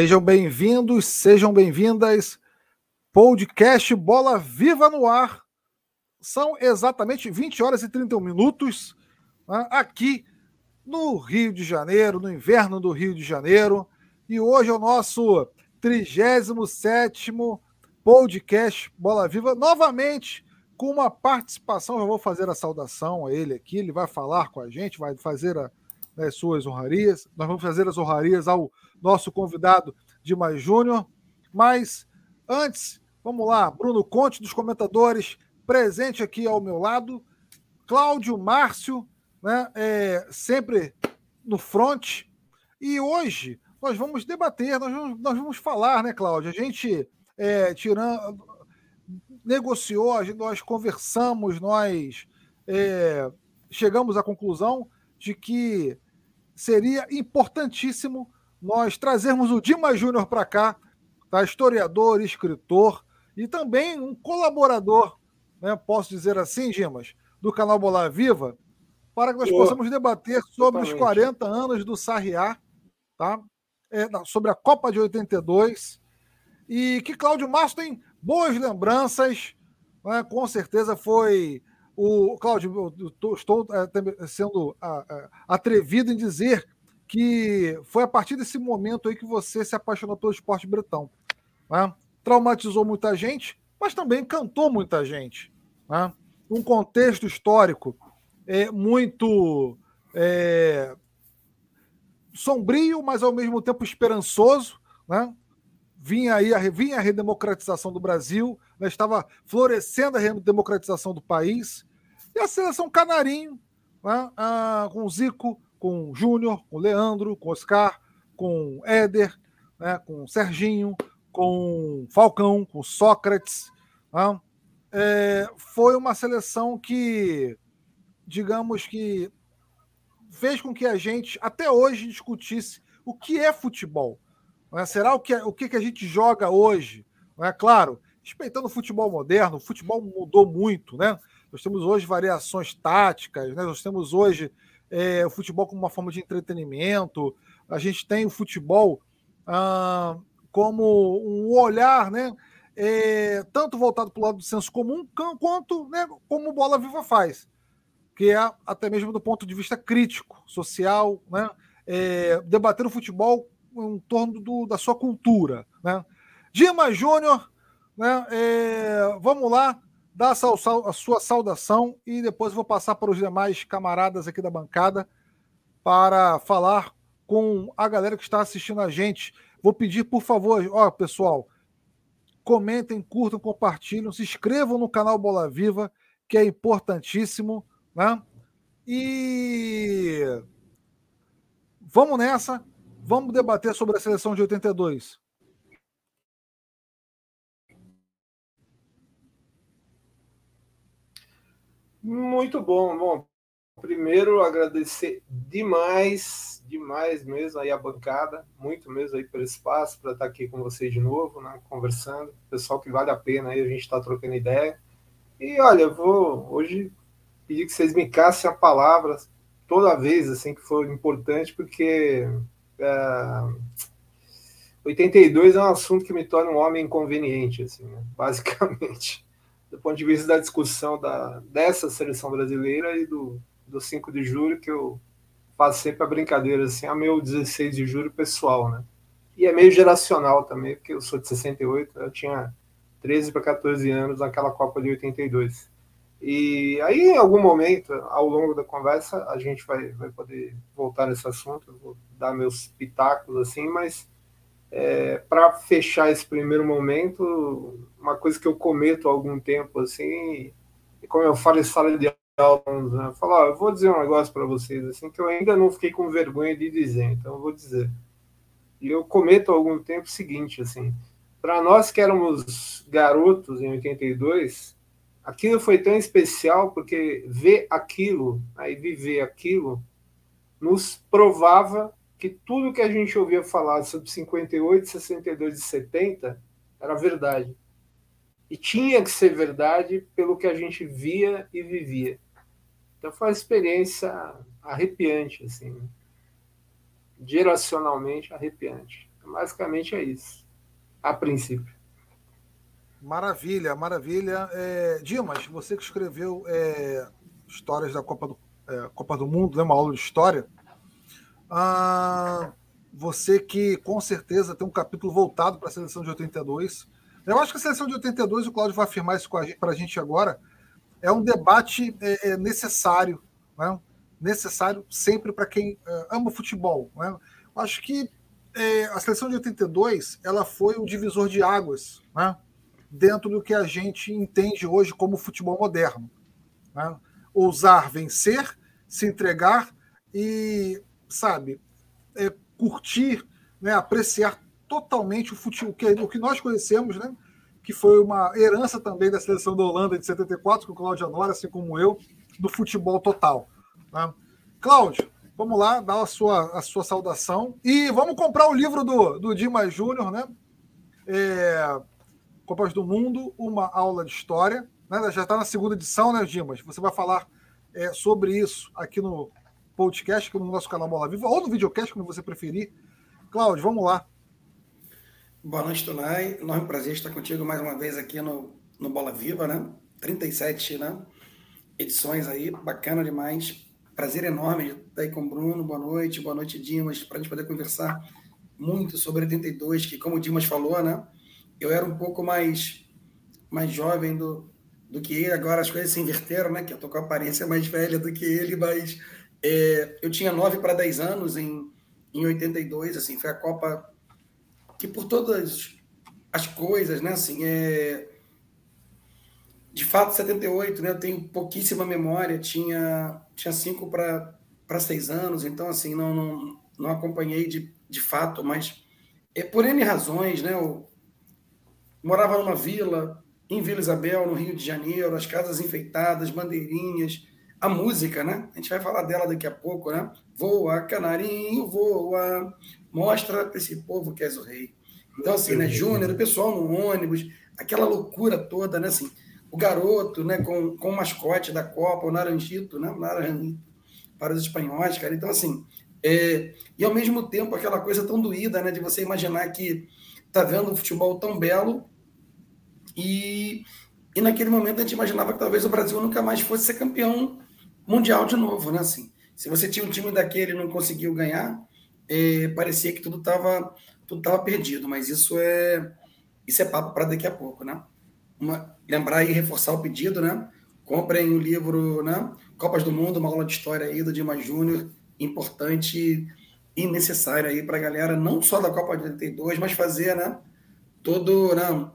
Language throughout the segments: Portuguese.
Sejam bem-vindos, sejam bem-vindas. Podcast Bola Viva no ar. São exatamente 20 horas e 31 minutos né, aqui no Rio de Janeiro, no inverno do Rio de Janeiro. E hoje é o nosso 37 podcast Bola Viva, novamente com uma participação. Eu vou fazer a saudação a ele aqui, ele vai falar com a gente, vai fazer a, as suas honrarias. Nós vamos fazer as honrarias ao nosso convidado Dimas Júnior. Mas antes, vamos lá, Bruno Conte dos comentadores, presente aqui ao meu lado, Cláudio Márcio, né, é, sempre no front. E hoje nós vamos debater, nós vamos, nós vamos falar, né, Cláudio? A gente é, tirando, negociou, nós conversamos, nós é, chegamos à conclusão de que seria importantíssimo nós trazermos o Dimas Júnior para cá, tá? historiador, escritor e também um colaborador, né? posso dizer assim, Dimas, do canal Bola Viva, para que nós possamos debater sobre Totalmente. os 40 anos do Sarriá, tá? É, sobre a Copa de 82, e que Cláudio Márcio tem boas lembranças, né? com certeza foi o Cláudio, estou é, sendo atrevido em dizer que foi a partir desse momento aí que você se apaixonou pelo esporte bretão. Né? Traumatizou muita gente, mas também cantou muita gente. Né? Um contexto histórico é, muito é, sombrio, mas ao mesmo tempo esperançoso. Né? Vinha aí a, vinha a redemocratização do Brasil, né? estava florescendo a redemocratização do país. E a seleção canarinho, né? ah, com Zico, com o Júnior, com o Leandro, com o Oscar, com o Éder, né, com o Serginho, com o Falcão, com o Sócrates. Né? É, foi uma seleção que, digamos que, fez com que a gente, até hoje, discutisse o que é futebol. Né? Será o que, é, o que a gente joga hoje? É Claro, respeitando o futebol moderno, o futebol mudou muito, né? Nós temos hoje variações táticas, né? nós temos hoje é, o futebol como uma forma de entretenimento, a gente tem o futebol ah, como um olhar, né? É, tanto voltado para o lado do senso comum, quanto né, como Bola Viva faz, que é até mesmo do ponto de vista crítico, social, né? É, debater o futebol em torno do, da sua cultura. Né? Dima Júnior, né, é, vamos lá, dar a sua saudação e depois vou passar para os demais camaradas aqui da bancada para falar com a galera que está assistindo a gente. Vou pedir, por favor, ó, pessoal, comentem, curtam, compartilhem, se inscrevam no canal Bola Viva, que é importantíssimo, né? E vamos nessa, vamos debater sobre a seleção de 82. Muito bom. Bom, primeiro agradecer demais, demais mesmo aí a bancada, muito mesmo aí pelo espaço para estar aqui com vocês de novo, né, conversando. Pessoal que vale a pena aí a gente está trocando ideia. E olha, eu vou hoje pedir que vocês me cassem a palavra toda vez assim que for importante, porque é, 82 é um assunto que me torna um homem inconveniente, assim, né, basicamente do ponto de vista da discussão da, dessa seleção brasileira e do, do 5 de julho, que eu faço sempre a brincadeira, assim, a meu 16 de julho pessoal, né? E é meio geracional também, porque eu sou de 68, eu tinha 13 para 14 anos naquela Copa de 82. E aí, em algum momento, ao longo da conversa, a gente vai, vai poder voltar nesse assunto, vou dar meus pitacos, assim, mas é, para fechar esse primeiro momento, uma coisa que eu cometo há algum tempo, assim, e como eu falo em sala de aula, né, ó, eu vou dizer um negócio para vocês, assim, que eu ainda não fiquei com vergonha de dizer, então eu vou dizer. E eu cometo há algum tempo o seguinte, assim, para nós que éramos garotos em 82, aquilo foi tão especial porque ver aquilo, aí viver aquilo, nos provava que tudo que a gente ouvia falar sobre 58, 62 e 70 era verdade. E tinha que ser verdade pelo que a gente via e vivia. Então foi uma experiência arrepiante, assim, geracionalmente arrepiante. Basicamente é isso, a princípio. Maravilha, maravilha. É, Dimas, você que escreveu é, histórias da Copa do, é, Copa do Mundo, né, uma aula de história. Ah, você que com certeza tem um capítulo voltado para a seleção de 82. Eu acho que a seleção de 82, o Cláudio vai afirmar isso para a gente agora, é um debate é, é necessário, né? necessário sempre para quem é, ama futebol. Né? Eu acho que é, a seleção de 82 ela foi o divisor de águas né? dentro do que a gente entende hoje como futebol moderno. Né? Ousar vencer, se entregar e, sabe, é, curtir, né, apreciar totalmente o futebol, que, o que nós conhecemos, né, que foi uma herança também da seleção da Holanda de 74, com o Cláudio Anora, assim como eu, do futebol total. Né? Cláudio, vamos lá, dar a sua, a sua saudação. E vamos comprar o livro do, do Dimas Júnior, né? É, Copas do Mundo, uma aula de história. Né? Já está na segunda edição, né, Dimas? Você vai falar é, sobre isso aqui no podcast, no nosso canal Bola Viva, ou no videocast, como você preferir. Cláudio, vamos lá. Boa noite, Tunai. Enorme prazer estar contigo mais uma vez aqui no, no Bola Viva, né? 37 né? edições aí, bacana demais. Prazer enorme estar aí com o Bruno. Boa noite, boa noite, Dimas, para a gente poder conversar muito sobre 82, que, como o Dimas falou, né? Eu era um pouco mais, mais jovem do, do que ele, agora as coisas se inverteram, né? Que eu tô com a aparência mais velha do que ele, mas é, eu tinha 9 para 10 anos em, em 82, assim, foi a Copa que por todas as coisas, né, assim, é... De fato, 78, né, eu tenho pouquíssima memória, tinha, tinha 5 para 6 anos, então, assim, não, não, não acompanhei de, de fato, mas é, por N razões, né, eu morava numa vila, em Vila Isabel, no Rio de Janeiro, as casas enfeitadas, bandeirinhas, a música, né? A gente vai falar dela daqui a pouco, né? Voa, canarinho, voa, mostra para esse povo que és o rei. Então, assim, né? Júnior, o pessoal no ônibus, aquela loucura toda, né? Assim, o garoto, né? Com, com o mascote da Copa, o Naranjito, né? O Naranjito, para os espanhóis, cara. Então, assim, é... e ao mesmo tempo aquela coisa tão doída, né? De você imaginar que tá vendo um futebol tão belo e, e naquele momento a gente imaginava que talvez o Brasil nunca mais fosse ser campeão mundial de novo, né? Assim, se você tinha um time daquele e não conseguiu ganhar, é, parecia que tudo estava tudo tava perdido, mas isso é isso é papo para daqui a pouco, né? Uma, lembrar e reforçar o pedido, né? Comprem o livro, né? Copas do Mundo, uma aula de história aí do Dimas Júnior, importante e necessário aí para a galera, não só da Copa de 82, mas fazer, né? Todo, né?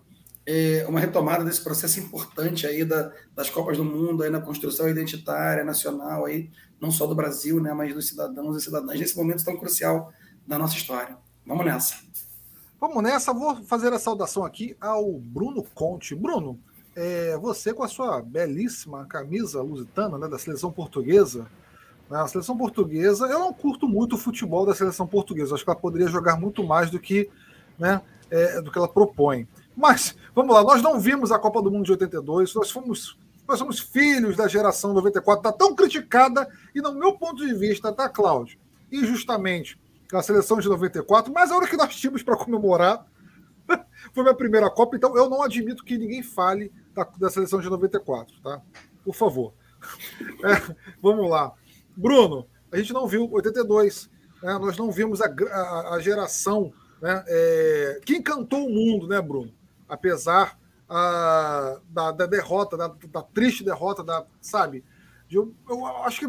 É, uma retomada desse processo importante aí da, das Copas do Mundo, aí na construção identitária, nacional, aí, não só do Brasil, né, mas dos cidadãos e cidadãs, nesse momento tão crucial da nossa história. Vamos nessa. Vamos nessa, vou fazer a saudação aqui ao Bruno Conte. Bruno, é, você com a sua belíssima camisa lusitana né, da seleção portuguesa, né, a seleção portuguesa, eu não curto muito o futebol da seleção portuguesa, acho que ela poderia jogar muito mais do que, né, é, do que ela propõe. Mas, vamos lá, nós não vimos a Copa do Mundo de 82, nós fomos. Nós somos filhos da geração 94, está tão criticada, e no meu ponto de vista, tá, Cláudio? Injustamente, a seleção de 94, mas a hora que nós tínhamos para comemorar foi minha primeira Copa, então eu não admito que ninguém fale da, da seleção de 94, tá? Por favor. É, vamos lá. Bruno, a gente não viu 82, né? nós não vimos a, a, a geração né? É, que encantou o mundo, né, Bruno? Apesar ah, da, da, derrota, da, da, triste derrota, da, sabe? Eu, eu, acho que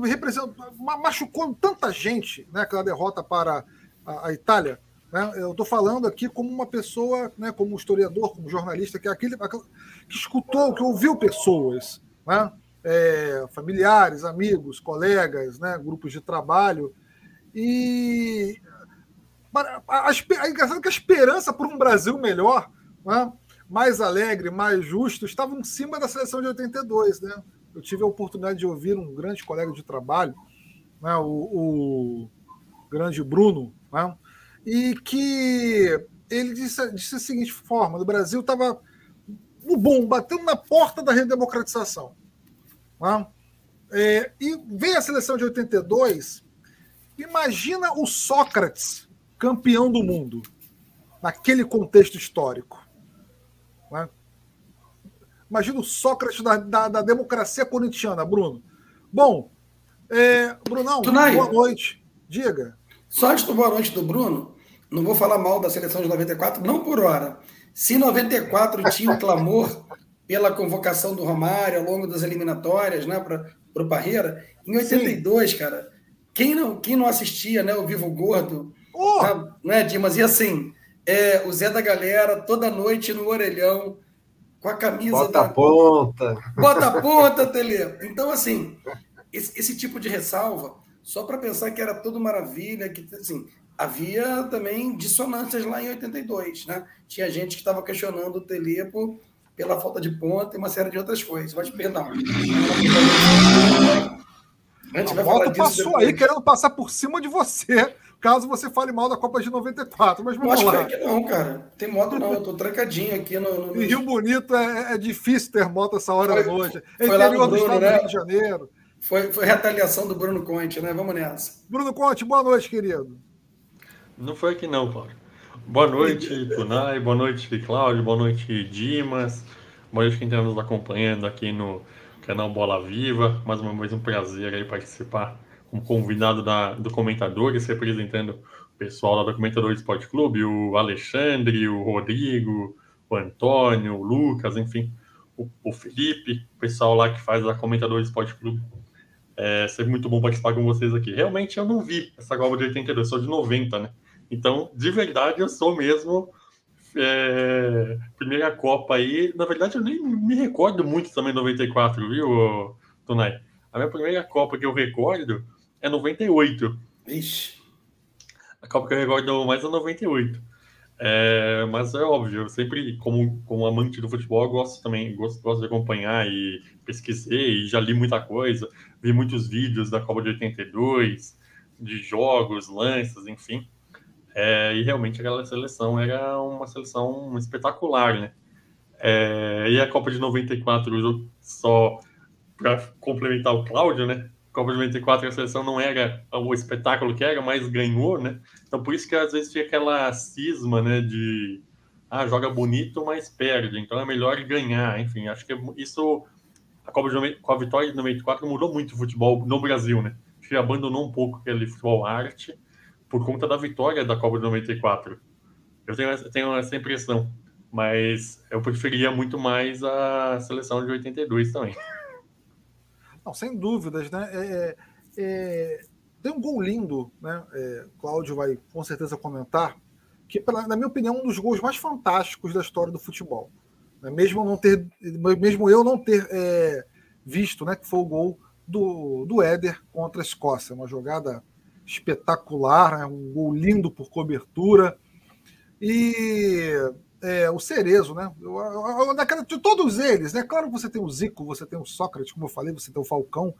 machucou tanta gente, né, aquela derrota para a, a Itália. Né? Eu estou falando aqui como uma pessoa, né, como historiador, como jornalista, que é aquele, aquele que escutou, que ouviu pessoas, né? É, familiares, amigos, colegas, né, grupos de trabalho. E a, a, a, é a esperança por um Brasil melhor né, mais alegre, mais justo, estavam em cima da seleção de 82. Né? Eu tive a oportunidade de ouvir um grande colega de trabalho, né, o, o grande Bruno, né, e que ele disse, disse da seguinte forma: o Brasil estava no bom, batendo na porta da redemocratização. Né? É, e vem a seleção de 82, imagina o Sócrates campeão do mundo. naquele contexto histórico. Né? Imagina o Sócrates da, da, da, democracia corintiana, Bruno. Bom, é, Brunão, Tunai, boa noite. Diga. Só antes do boa noite do Bruno, não vou falar mal da seleção de 94, não por hora. Se 94 tinha um clamor pela convocação do Romário ao longo das eliminatórias, né, para o Parreira, em 82, Sim. cara, quem não, quem não assistia, né, o Vivo Gordo, oh! né Dimas, e assim, é, o Zé da Galera, toda noite no orelhão, com a camisa Bota da. a ponta. Bota a ponta, Tele. Então, assim, esse, esse tipo de ressalva, só para pensar que era tudo maravilha, que assim, havia também dissonâncias lá em 82, né? Tinha gente que estava questionando o Tele por, pela falta de ponta e uma série de outras coisas. Mas, perdão. A gente vai passou depois. aí querendo passar por cima de você caso você fale mal da Copa de 94. Mas vamos lá. Acho que não, cara. Tem moto não, eu tô trancadinho aqui no. no... Em Rio Bonito é, é, difícil ter moto essa hora foi, da noite. É interior do estado né? do Rio de Janeiro. Foi, foi retaliação do Bruno Conte, né? Vamos nessa. Bruno Conte, boa noite, querido. Não foi aqui não, Cláudio. Boa noite, Tunai. Boa noite, Cláudio. Boa noite, Dimas. Boa noite quem está nos acompanhando aqui no canal Bola Viva. Mais uma vez um prazer aí participar como convidado da, do Comentadores, representando o pessoal lá do Esporte Clube, o Alexandre, o Rodrigo, o Antônio, o Lucas, enfim, o, o Felipe, o pessoal lá que faz a Comentadores Esporte Clube. É sempre muito bom participar com vocês aqui. Realmente eu não vi essa Copa de 82, sou de 90, né? Então, de verdade, eu sou mesmo é, primeira Copa aí. Na verdade, eu nem me recordo muito também 94, viu, Tonai? A minha primeira Copa que eu recordo é 98. Ixi. A Copa que eu recordo mais é 98. É, mas é óbvio, eu sempre, como, como amante do futebol, gosto também, gosto, gosto de acompanhar e pesquisei, e já li muita coisa, vi muitos vídeos da Copa de 82, de jogos, lances, enfim. É, e realmente aquela seleção era uma seleção espetacular, né? É, e a Copa de 94, só para complementar o Cláudio, né? Copa de 94 a seleção não era o espetáculo que era, mas ganhou, né? Então por isso que às vezes fica aquela cisma, né, de ah, joga bonito, mas perde, então é melhor ganhar, enfim, acho que isso a Copa de com a vitória de 94 mudou muito o futebol no Brasil, né? Acho que abandonou um pouco aquele futebol arte por conta da vitória da Copa de 94. Eu tenho, tenho essa impressão, mas eu preferia muito mais a seleção de 82 também. Não, sem dúvidas, né? É, é, é, tem um gol lindo, né? É, Cláudio vai com certeza comentar, que, na minha opinião, é um dos gols mais fantásticos da história do futebol. Né? Mesmo, não ter, mesmo eu não ter é, visto, né? Que foi o gol do, do Éder contra a Escócia. Uma jogada espetacular, né? um gol lindo por cobertura. E é, o Cerezo, né? Eu, eu, eu, de todos eles, né? Claro que você tem o Zico, você tem o Sócrates, como eu falei, você tem o Falcão,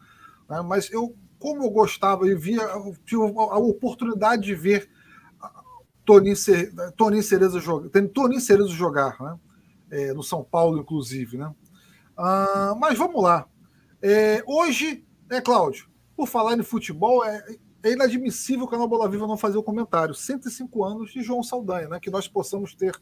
né? mas eu, como eu gostava e via, tive a oportunidade de ver Toninho, Cerezo jogar, Toninho Cerezo jogar, né? É, no São Paulo, inclusive, né? Ah, mas vamos lá. É, hoje, né, Cláudio? Por falar em futebol, é, é inadmissível o canal Bola Viva não fazer o comentário. 105 anos de João Saldanha, né? Que nós possamos ter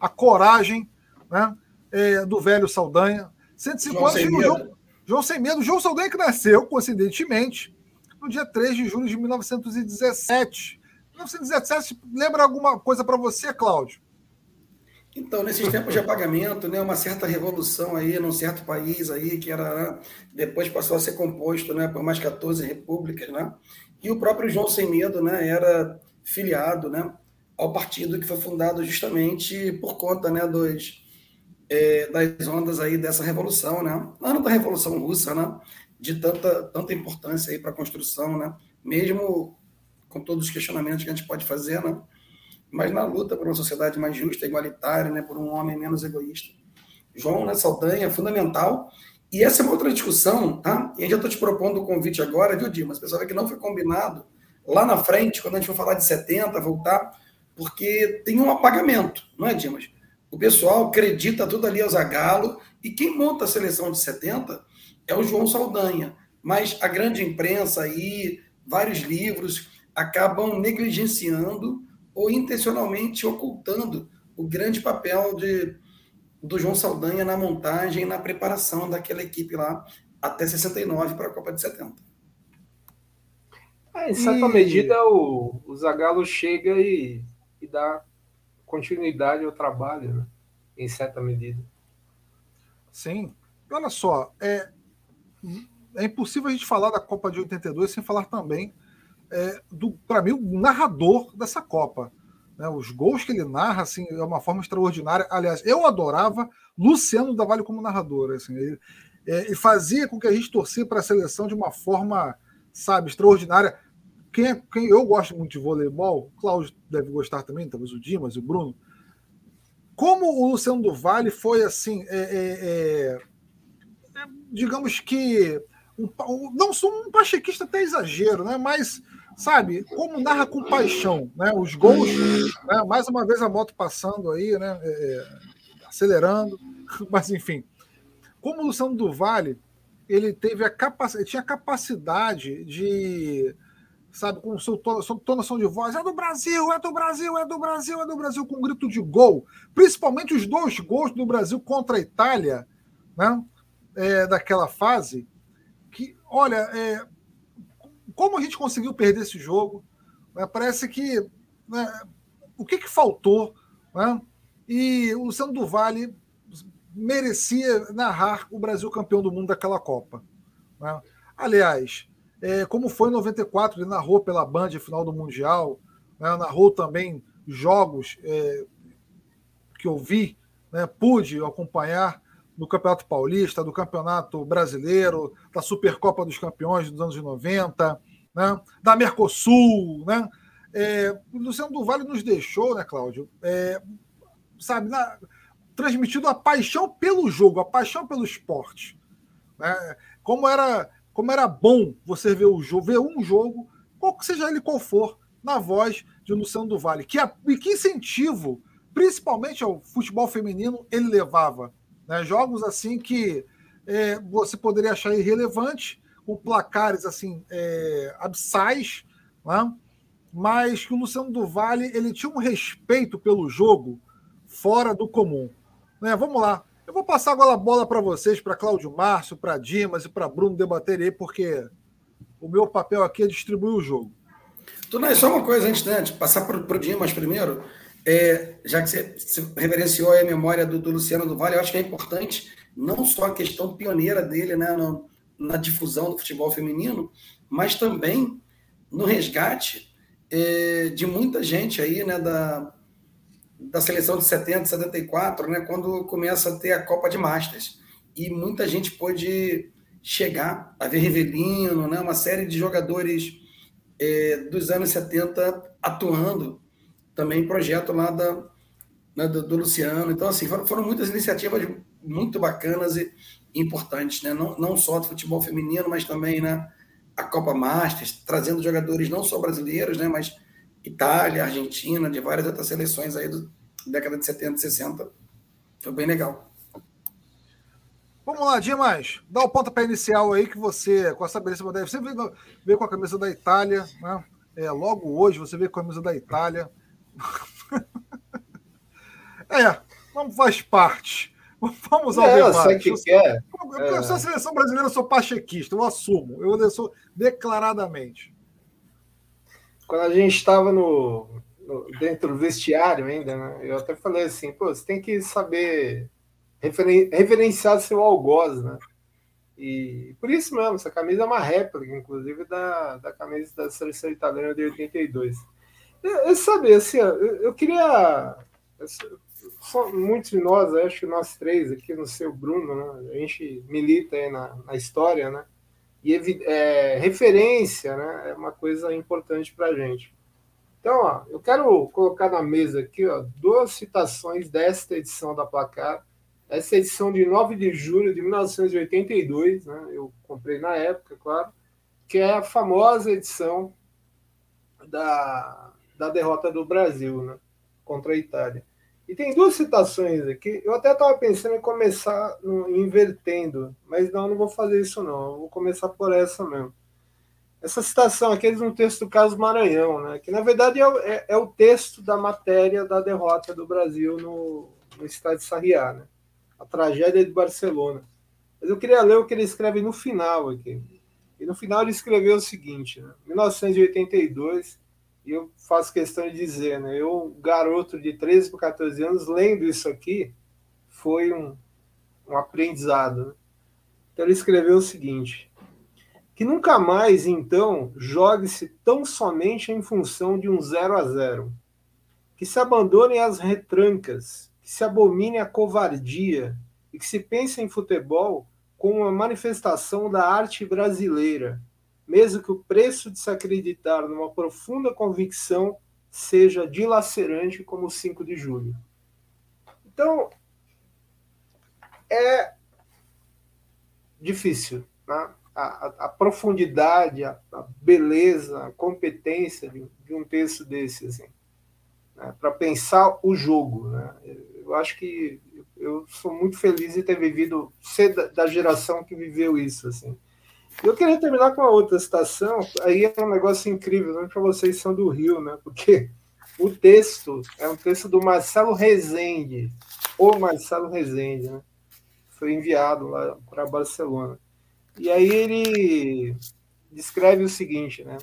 a coragem né, é, do velho Saldanha. 105 João anos, sem João, João Sem Medo. João Saldanha que nasceu, coincidentemente, no dia 3 de julho de 1917. 1917, lembra alguma coisa para você, Cláudio? Então, nesses tempos de apagamento, né, uma certa revolução aí num certo país aí que era né, depois passou a ser composto, né, por mais 14 repúblicas, né? E o próprio João Sem Medo, né, era filiado, né, ao partido que foi fundado justamente por conta né, dos, é, das ondas aí dessa revolução, né? Ano da Revolução Russa, né? De tanta, tanta importância aí para a construção, né? Mesmo com todos os questionamentos que a gente pode fazer, né? Mas na luta por uma sociedade mais justa, igualitária, né? Por um homem menos egoísta. João né, Saldanha é fundamental. E essa é uma outra discussão, tá? E eu já estou te propondo o convite agora, viu, Dimas? Pessoal, que não foi combinado lá na frente, quando a gente for falar de 70, voltar porque tem um apagamento, não é, Dimas? O pessoal acredita tudo ali ao Zagallo, e quem monta a seleção de 70 é o João Saldanha. Mas a grande imprensa aí, vários livros, acabam negligenciando ou intencionalmente ocultando o grande papel de, do João Saldanha na montagem e na preparação daquela equipe lá até 69 para a Copa de 70. É, em certa e... medida, o, o Zagallo chega e, e dá continuidade ao trabalho, né? em certa medida. Sim. Olha só, é, é impossível a gente falar da Copa de 82 sem falar também é, do, para mim, o narrador dessa Copa. Né? Os gols que ele narra assim, é uma forma extraordinária. Aliás, eu adorava Luciano da Vale como narrador. Assim, ele, é, ele fazia com que a gente torcia para a seleção de uma forma, sabe, extraordinária. Quem, é, quem eu gosto muito de voleibol, o Cláudio deve gostar também, talvez o Dimas, o Bruno. Como o Luciano do Vale foi assim, é, é, é digamos que um, não sou um pachequista até exagero, né? Mas sabe, como narra com paixão, né? Os gols, né? mais uma vez a moto passando aí, né? É, é acelerando, mas enfim. Como o Luciano do Vale, ele teve a capacidade, tinha a capacidade de, sabe, com sua tonação de voz, é do Brasil, é do Brasil, é do Brasil, é do Brasil, com um grito de gol. Principalmente os dois gols do Brasil contra a Itália, né? É, daquela fase, que, olha, é, como a gente conseguiu perder esse jogo? Né? Parece que né, o que, que faltou? Né? E o Luciano do merecia narrar o Brasil campeão do mundo daquela Copa. Né? Aliás, é, como foi em 94, ele narrou pela Band final do Mundial, né? narrou também jogos é, que eu vi, né? pude acompanhar do Campeonato Paulista, do Campeonato Brasileiro, da Supercopa dos Campeões dos anos 90, né? da Mercosul. Né? É, Luciano do Vale nos deixou, né, Cláudio? É, sabe, na, transmitido a paixão pelo jogo, a paixão pelo esporte. Né? Como era como era bom você ver o jogo, ver um jogo, qual que seja ele qual for, na voz de Luciano do Vale. Que, e que incentivo, principalmente ao futebol feminino, ele levava. Né? Jogos assim que é, você poderia achar irrelevante, com placares assim é, abissais, né? mas que o Luciano do Vale ele tinha um respeito pelo jogo fora do comum. Né? Vamos lá. Eu vou passar agora a bola para vocês, para Cláudio Márcio, para Dimas e para Bruno debaterem aí, porque o meu papel aqui é distribuir o jogo. Tunay, só uma coisa antes né, passar para o Dimas primeiro. É, já que você, reverenciou a memória do, do, Luciano do Vale, eu acho que é importante não só a questão pioneira dele né, no, na difusão do futebol feminino, mas também no resgate é, de muita gente aí, né, da, da seleção de 70, 74, né, quando começa a ter a Copa de Masters. E muita gente pôde chegar a ver Rivelino, né, uma série de jogadores é, dos anos 70 atuando também projeto lá da, né, do, do, Luciano. Então, assim, foram, foram, muitas iniciativas muito bacanas e importantes, né? Não, não só do futebol feminino, mas também né, a Copa Masters, trazendo jogadores não só brasileiros, né, mas Itália, Argentina, de várias outras seleções aí da década de 70 e 60. Foi bem legal. Vamos lá, Dimas. Dá o pontapé inicial aí que você, com essa beleza, você veio, veio com a camisa da Itália, né? É, logo hoje você veio com a camisa da Itália. é, não faz parte. Vamos ao é, debate. Que eu, que é. eu, eu, sou a seleção brasileira, eu sou pachequista, eu assumo. Eu sou declaradamente. Quando a gente estava no, no, dentro do vestiário ainda, né, eu até falei assim, pô, você tem que saber referen referenciar seu algoz, né? E por isso mesmo, essa camisa é uma réplica, inclusive, da, da camisa da seleção italiana de 82. Eu, eu sabe, assim, eu, eu queria. muitos de nós, acho que nós três aqui no seu Bruno, né, a gente milita aí na, na história, né? E é, referência né, é uma coisa importante para a gente. Então, ó, eu quero colocar na mesa aqui ó, duas citações desta edição da Placar. Essa edição de 9 de julho de 1982, né, eu comprei na época, claro, que é a famosa edição da, da derrota do Brasil né, contra a Itália. E tem duas citações aqui. Eu até estava pensando em começar invertendo, mas não, não vou fazer isso não. Eu vou começar por essa mesmo. essa citação aqui é de um texto do Carlos Maranhão, né, que na verdade é, é, é, o texto da matéria da derrota do Brasil no, no estádio de Sarriá, né, a tragédia de Barcelona. Mas eu queria ler o que ele escreve no final aqui. E no final ele escreveu o seguinte: né, 1982, e eu faço questão de dizer, né, eu, garoto de 13 para 14 anos, lendo isso aqui, foi um, um aprendizado. Né? Então ele escreveu o seguinte que nunca mais, então, jogue-se tão somente em função de um 0 a 0. Que se abandonem as retrancas, que se abomine a covardia e que se pense em futebol como uma manifestação da arte brasileira, mesmo que o preço de se acreditar numa profunda convicção seja dilacerante como o 5 de julho. Então, é difícil, né? a, a, profundidade, a, a, beleza, a competência de, de um texto desse, assim, né? para pensar o jogo. Né? Eu acho que eu sou muito feliz de ter vivido, ser da, da geração que viveu isso. Assim. Eu queria terminar com uma outra citação, aí é um negócio incrível, não para vocês são do Rio, né? porque o texto é um texto do Marcelo Rezende, ou Marcelo Rezende, né? foi enviado lá para Barcelona. E aí ele descreve o seguinte, né?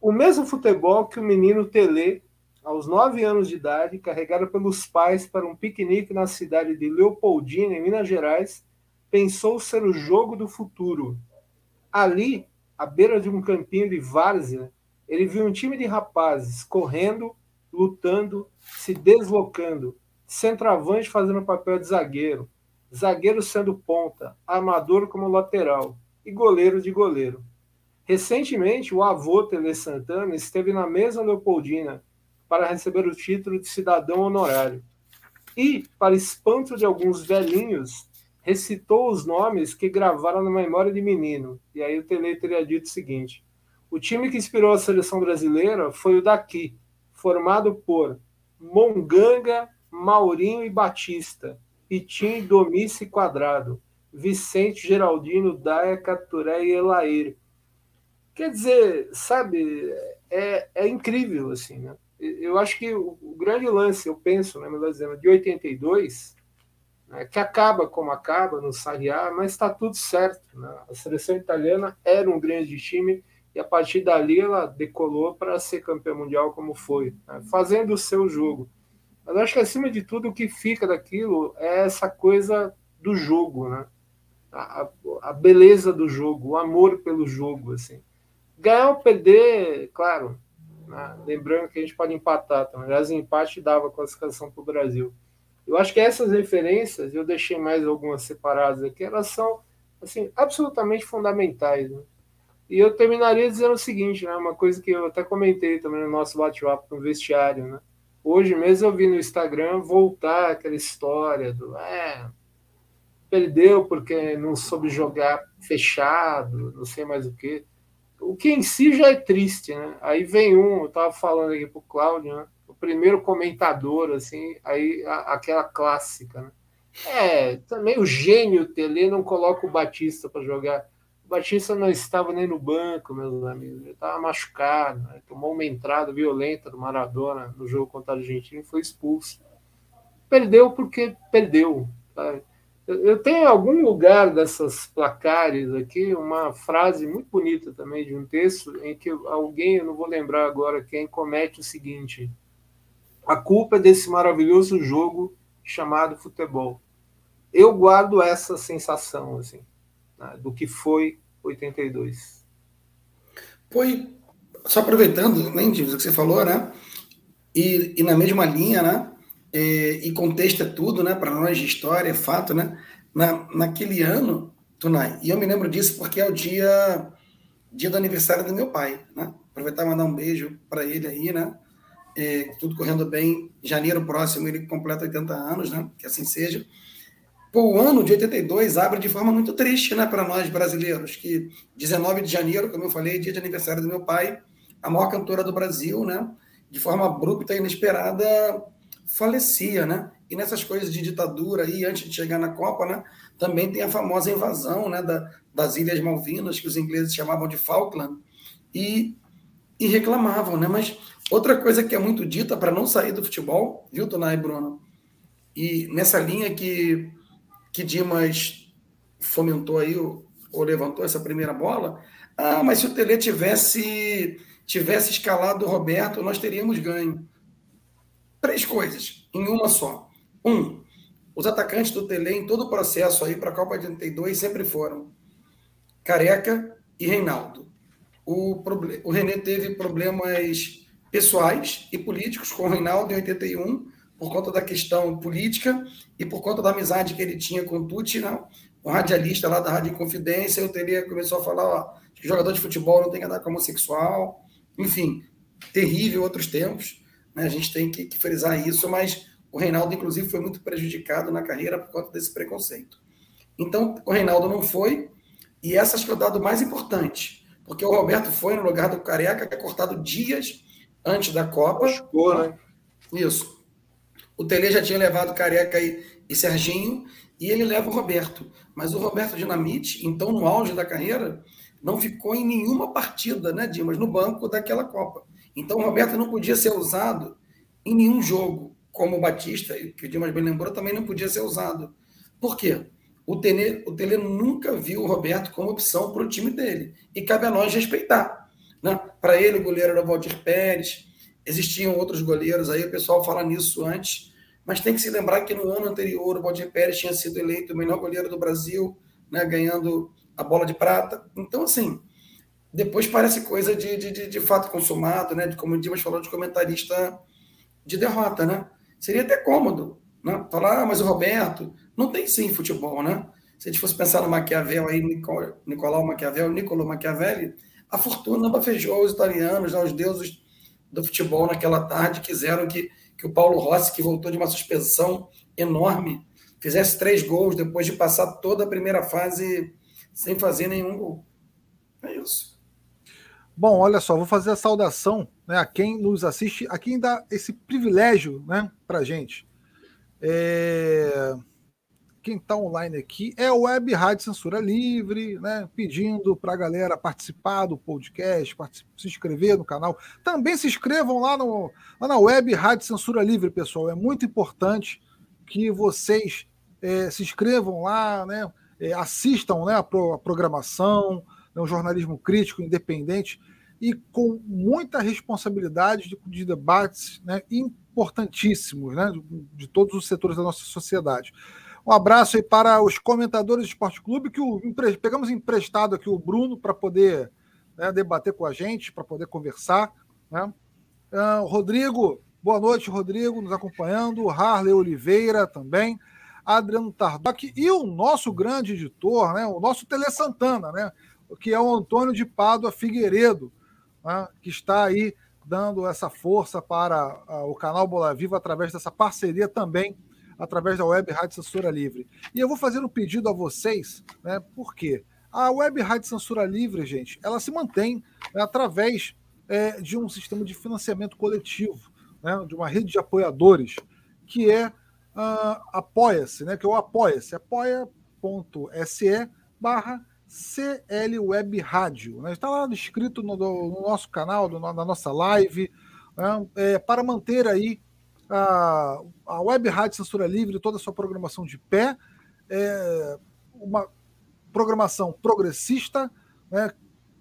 O mesmo futebol que o menino Tele, aos nove anos de idade, carregado pelos pais para um piquenique na cidade de Leopoldina, em Minas Gerais, pensou ser o jogo do futuro. Ali, à beira de um campinho de várzea, ele viu um time de rapazes correndo, lutando, se deslocando, centroavante fazendo papel de zagueiro, zagueiro sendo ponta, armador como lateral e goleiro de goleiro. Recentemente, o avô Tele Santana esteve na mesma Leopoldina para receber o título de cidadão honorário. E, para espanto de alguns velhinhos, recitou os nomes que gravaram na memória de menino. E aí o Tele teria dito o seguinte: o time que inspirou a seleção brasileira foi o daqui, formado por Monganga, Maurinho e Batista, Pitim, Domice Quadrado, Vicente, Geraldino, Daia, Caturé e Elair. Quer dizer, sabe, é, é incrível, assim, né? Eu acho que o, o grande lance, eu penso, né, melhor dizendo, de 82, né, que acaba como acaba no Sarriá, mas está tudo certo. Né? A seleção italiana era um grande time e a partir dali ela decolou para ser campeã mundial como foi, né? fazendo o seu jogo. Mas acho que acima de tudo o que fica daquilo é essa coisa do jogo, né? A, a beleza do jogo, o amor pelo jogo, assim. Ganhar ou perder, claro, né? lembrando que a gente pode empatar também. Aliás, empate dava classificação para o Brasil. Eu acho que essas referências, eu deixei mais algumas separadas aqui, elas são assim, absolutamente fundamentais. Né? E eu terminaria dizendo o seguinte, né? uma coisa que eu até comentei também no nosso bate-papo no vestiário. Né? Hoje mesmo eu vi no Instagram voltar aquela história do é, perdeu porque não soube jogar fechado, não sei mais o que. O que em si já é triste, né? Aí vem um, eu estava falando aqui pro Cláudio, né? O primeiro comentador, assim, aí a, aquela clássica, né? É, também o gênio Tele não coloca o Batista para jogar. Batista não estava nem no banco, meus amigos. Ele estava machucado, né? tomou uma entrada violenta do Maradona no jogo contra a Argentina e foi expulso. Perdeu porque perdeu. Sabe? Eu tenho em algum lugar dessas placares aqui uma frase muito bonita também de um texto em que alguém, eu não vou lembrar agora quem, comete o seguinte: a culpa é desse maravilhoso jogo chamado futebol. Eu guardo essa sensação assim né, do que foi 82. Foi, só aproveitando, né, o que você falou, né? E, e na mesma linha, né? E, e contexto é tudo, né? Para nós história, é fato, né? Na, naquele ano, Tunai, e eu me lembro disso porque é o dia, dia do aniversário do meu pai, né? Aproveitar e mandar um beijo para ele aí, né? É, tudo correndo bem. Janeiro próximo ele completa 80 anos, né? Que assim seja. Pô, o ano de 82 abre de forma muito triste né, para nós brasileiros, que 19 de janeiro, como eu falei, dia de aniversário do meu pai, a maior cantora do Brasil, né, de forma abrupta e inesperada, falecia. Né? E nessas coisas de ditadura aí, antes de chegar na Copa, né, também tem a famosa invasão né, da, das Ilhas Malvinas, que os ingleses chamavam de Falkland, e, e reclamavam, né? Mas outra coisa que é muito dita para não sair do futebol, viu, Tonai e Bruno? E nessa linha que, que Dimas fomentou aí, ou, ou levantou essa primeira bola, ah, mas se o Tele tivesse, tivesse escalado o Roberto, nós teríamos ganho. Três coisas, em uma só. Um, os atacantes do Tele em todo o processo aí para a Copa de 82 sempre foram Careca e Reinaldo. O, o René teve problemas pessoais e políticos com o Reinaldo em 81, por conta da questão política e por conta da amizade que ele tinha com o Tucci, não? um radialista lá da Rádio Confidência, o Tele começou a falar ó, que jogador de futebol não tem que andar com homossexual, enfim, terrível outros tempos, né? a gente tem que, que frisar isso, mas o Reinaldo, inclusive, foi muito prejudicado na carreira por conta desse preconceito. Então, o Reinaldo não foi, e essa acho que é o dado mais importante, porque o Roberto foi no lugar do Careca, que é cortado dias antes da Copa. Machucou, né? Isso. O Tele já tinha levado Careca e, e Serginho, e ele leva o Roberto. Mas o Roberto Dinamite, então no auge da carreira, não ficou em nenhuma partida, né, Dimas, no banco daquela Copa. Então o Roberto não podia ser usado em nenhum jogo, como o Batista, que o Dimas bem lembrou, também não podia ser usado. Por quê? O Tele, o Tele nunca viu o Roberto como opção para o time dele. E cabe a nós respeitar. Né? Para ele, o goleiro era o Valdir Pérez, existiam outros goleiros aí, o pessoal fala nisso antes, mas tem que se lembrar que no ano anterior o Valdir Pérez tinha sido eleito o melhor goleiro do Brasil, né, ganhando a bola de prata. Então, assim, depois parece coisa de, de, de, fato consumado, né? De, como o Dimas falou, de comentarista de derrota, né? Seria até cômodo, né? Falar, ah, mas o Roberto não tem sim futebol, né? Se a gente fosse pensar no Maquiavel aí, Nicolau Maquiavel, Niccolo Machiavelli, a fortuna bafejou os italianos, né, os deuses do futebol naquela tarde quiseram que, que o Paulo Rossi, que voltou de uma suspensão enorme, fizesse três gols depois de passar toda a primeira fase sem fazer nenhum gol. É isso. Bom, olha só, vou fazer a saudação né, a quem nos assiste, a quem dá esse privilégio né, para gente. É... Quem está online aqui é o Web Rádio Censura Livre, né, pedindo para a galera participar do podcast, se inscrever no canal. Também se inscrevam lá, no, lá na Web Rádio Censura Livre, pessoal. É muito importante que vocês é, se inscrevam lá, né? é, assistam né, a, pro, a programação, né, um jornalismo crítico, independente e com muita responsabilidade de, de debates né, importantíssimos né, de, de, todos os setores da nossa sociedade. Um abraço aí para os comentadores do Esporte Clube, que o, pegamos emprestado aqui o Bruno para poder né, debater com a gente, para poder conversar. Né? Uh, Rodrigo, boa noite, Rodrigo, nos acompanhando. Harley Oliveira também. Adriano Tardoc e o nosso grande editor, né, o nosso Tele Santana, né, que é o Antônio de Pádua Figueiredo, né, que está aí dando essa força para o canal Bola Viva através dessa parceria também, através da Web Rádio Censura Livre. E eu vou fazer um pedido a vocês, né, por quê? A Web Rádio Censura Livre, gente, ela se mantém né, através é, de um sistema de financiamento coletivo, né, de uma rede de apoiadores, que é uh, apoia-se, né? Que é o apoia-se, apoia.se barra CL Web Rádio. Né? Está lá escrito no, no nosso canal, no, na nossa live, né? é, para manter aí a, a Web Rádio Censura Livre, toda a sua programação de pé, é, uma programação progressista, né?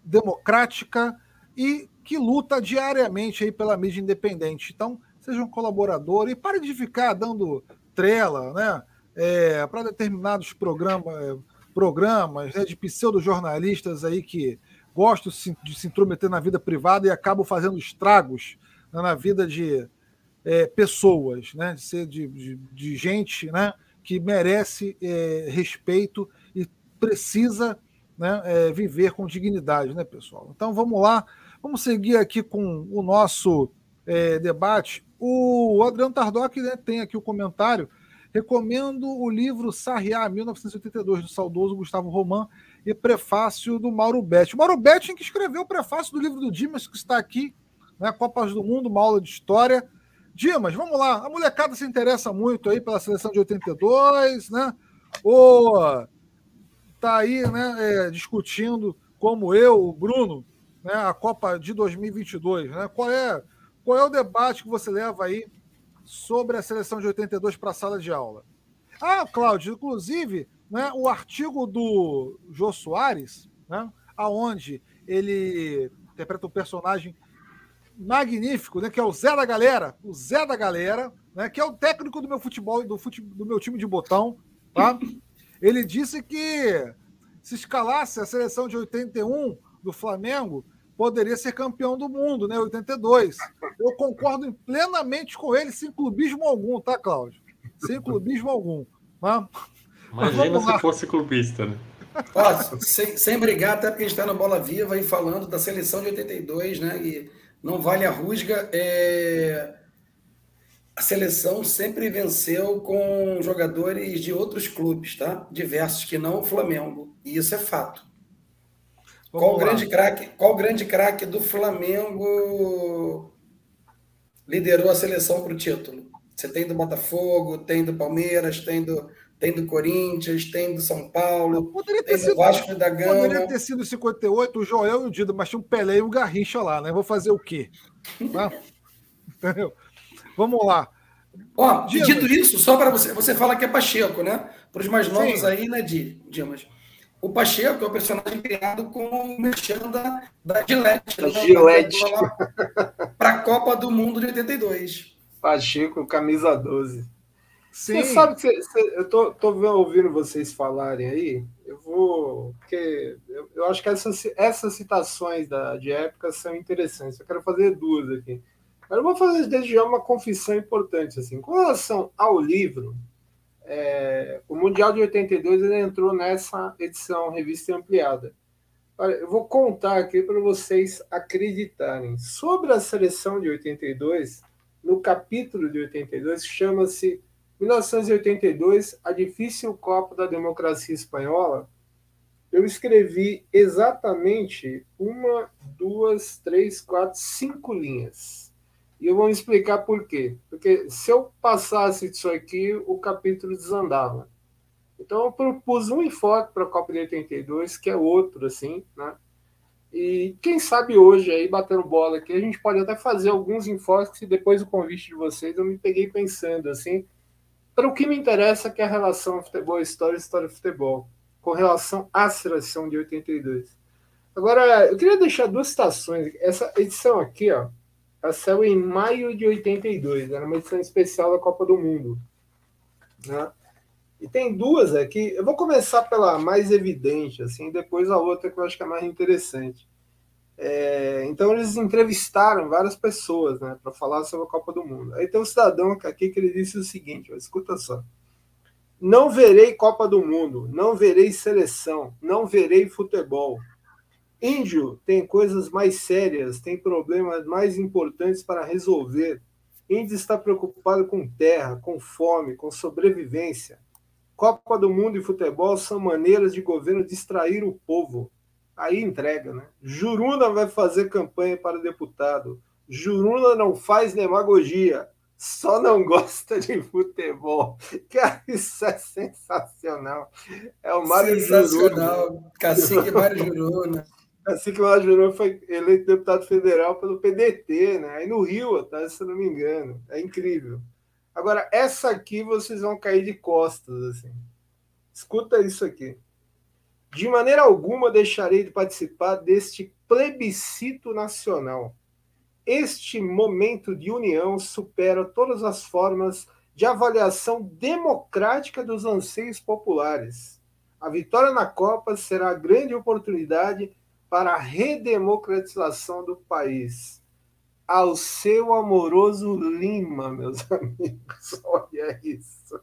democrática e que luta diariamente aí pela mídia independente. Então, seja um colaborador e pare de ficar dando trela né, é, para determinados programa, programas né, de pseudo-jornalistas aí que gostam de se intrometer na vida privada e acabam fazendo estragos né, na vida de é, pessoas, né, de, ser de, de, de gente né, que merece é, respeito e precisa né, é, viver com dignidade, né, pessoal? Então vamos lá, vamos seguir aqui com o nosso é, debate. O Adriano Tardoc né, tem aqui o comentário. Recomendo o livro Sarriá, 1982, do saudoso Gustavo Roman, e prefácio do Mauro Betti. Mauro Betti que escreveu o prefácio do livro do Dimas, que está aqui, né, Copas do Mundo, uma aula de história, Dimas, vamos lá. A molecada se interessa muito aí pela seleção de 82, né? Ou tá aí, né, é, discutindo, como eu, o Bruno, né, a Copa de 2022, né? Qual é, qual é o debate que você leva aí sobre a seleção de 82 para a sala de aula? Ah, Cláudio, inclusive, né, o artigo do Jô Soares, né, aonde ele interpreta um personagem magnífico, né, que é o Zé da Galera, o Zé da Galera, né, que é o técnico do meu futebol, do, fute, do meu time de botão, tá? Ele disse que se escalasse a seleção de 81 do Flamengo, poderia ser campeão do mundo, né? 82. Eu concordo plenamente com ele, sem clubismo algum, tá, Cláudio? Sem clubismo algum. Tá? Imagina se fosse clubista, né? Ó, sem, sem brigar, até porque a gente está no Bola Viva e falando da seleção de 82, né? E não vale a rusga. É... A seleção sempre venceu com jogadores de outros clubes, tá? Diversos, que não o Flamengo. E isso é fato. qual o grande craque? Qual grande craque do Flamengo liderou a seleção para o título? Você tem do Botafogo, tem do Palmeiras, tem do, tem do Corinthians, tem do São Paulo, poderia ter tem sido, do Vasco da Gama. Poderia ter sido 58, o Joel e o Dido, mas tinha um Pelé e um Garrincha lá, né? Vou fazer o quê? Tá? Entendeu? Vamos lá. Ó, dito isso, só para você, você fala que é Pacheco, né? Para os mais novos Sim. aí, né, Dimas? O Pacheco é o personagem criado com o Merchan da, da Gillette. Né? Gillette. Para a Copa do Mundo de 82. Pacheco, camisa 12. Sim. Você sabe que você, você, eu tô, tô ouvindo vocês falarem aí, eu vou. Porque eu, eu acho que essas, essas citações da, de época são interessantes. Eu quero fazer duas aqui. Mas eu vou fazer desde já uma confissão importante. Assim. Com relação ao livro, é, o Mundial de 82 ele entrou nessa edição revista ampliada. Olha, eu vou contar aqui para vocês acreditarem. Sobre a seleção de 82, no capítulo de 82, chama-se 1982, a difícil Copa da Democracia Espanhola, eu escrevi exatamente uma, duas, três, quatro, cinco linhas. E eu vou explicar por quê. Porque se eu passasse isso aqui, o capítulo desandava. Então eu propus um enfoque para a Copa de 82, que é outro, assim, né? E quem sabe hoje, aí batendo bola aqui, a gente pode até fazer alguns enfoques, e depois do convite de vocês eu me peguei pensando, assim, para o que me interessa, que é a relação futebol-história, história-futebol, com relação à seleção de 82. Agora, eu queria deixar duas citações. Essa edição aqui, ó, ela saiu em maio de 82, era uma edição especial da Copa do Mundo. Né? E tem duas aqui. Eu vou começar pela mais evidente, assim, depois a outra que eu acho que é mais interessante. É, então eles entrevistaram várias pessoas, né, para falar sobre a Copa do Mundo. Aí tem um cidadão aqui que ele disse o seguinte: escuta só. Não verei Copa do Mundo, não verei seleção, não verei futebol. Índio tem coisas mais sérias, tem problemas mais importantes para resolver. Índio está preocupado com terra, com fome, com sobrevivência. Copa do Mundo e futebol são maneiras de governo distrair o povo aí entrega, né? Juruna vai fazer campanha para deputado. Juruna não faz demagogia, só não gosta de futebol. Cara, isso é sensacional. É o Mário Juruna. Cacique Mário Juruna. Cacique Mário Juruna foi eleito deputado federal pelo PDT, né? Aí no Rio, tá? se não me engano. É incrível. Agora, essa aqui vocês vão cair de costas, assim. Escuta isso aqui. De maneira alguma deixarei de participar deste plebiscito nacional. Este momento de união supera todas as formas de avaliação democrática dos anseios populares. A vitória na Copa será a grande oportunidade para a redemocratização do país. Ao seu amoroso Lima, meus amigos, olha isso.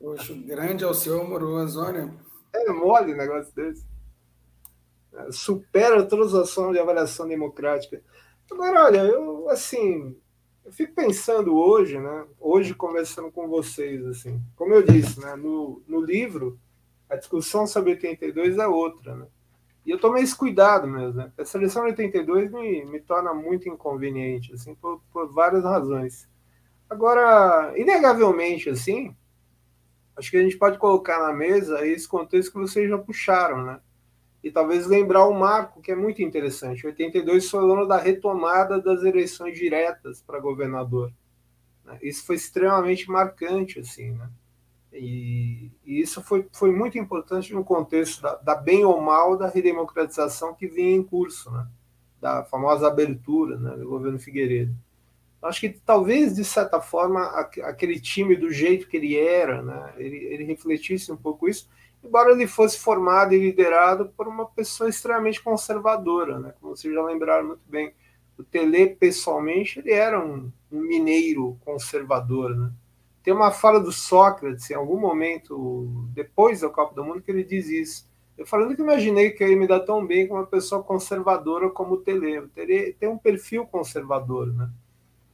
Poxa, grande ao seu amoroso, olha. É mole um negócio desse. Supera todas as formas de avaliação democrática. Agora, olha, eu assim, eu fico pensando hoje, né? Hoje conversando com vocês, assim, como eu disse, né? No, no livro, a discussão sobre 82 é outra, né? E eu tomei esse cuidado mesmo, né? A seleção de 82 me, me torna muito inconveniente, assim, por, por várias razões. Agora, inegavelmente, assim, acho que a gente pode colocar na mesa esse contexto que vocês já puxaram, né? E talvez lembrar o marco, que é muito interessante. 82 foi o ano da retomada das eleições diretas para governador. Né? Isso foi extremamente marcante, assim, né? E, e, isso foi, foi muito importante no contexto da, da, bem ou mal da redemocratização que vinha em curso, né? da famosa abertura né, do governo Figueiredo. Acho que talvez, de certa forma, aquele time do jeito que ele era, né, ele, ele refletisse um pouco isso, embora ele fosse formado e liderado por uma pessoa extremamente conservadora, né, como vocês já lembraram muito bem. O Tele, pessoalmente, ele era um, um mineiro conservador. Né? Tem uma fala do Sócrates, em algum momento, depois da Copa do Mundo, que ele diz isso. Eu falando que imaginei que ele me dá tão bem com uma pessoa conservadora como o Tele. O Tele tem um perfil conservador, né?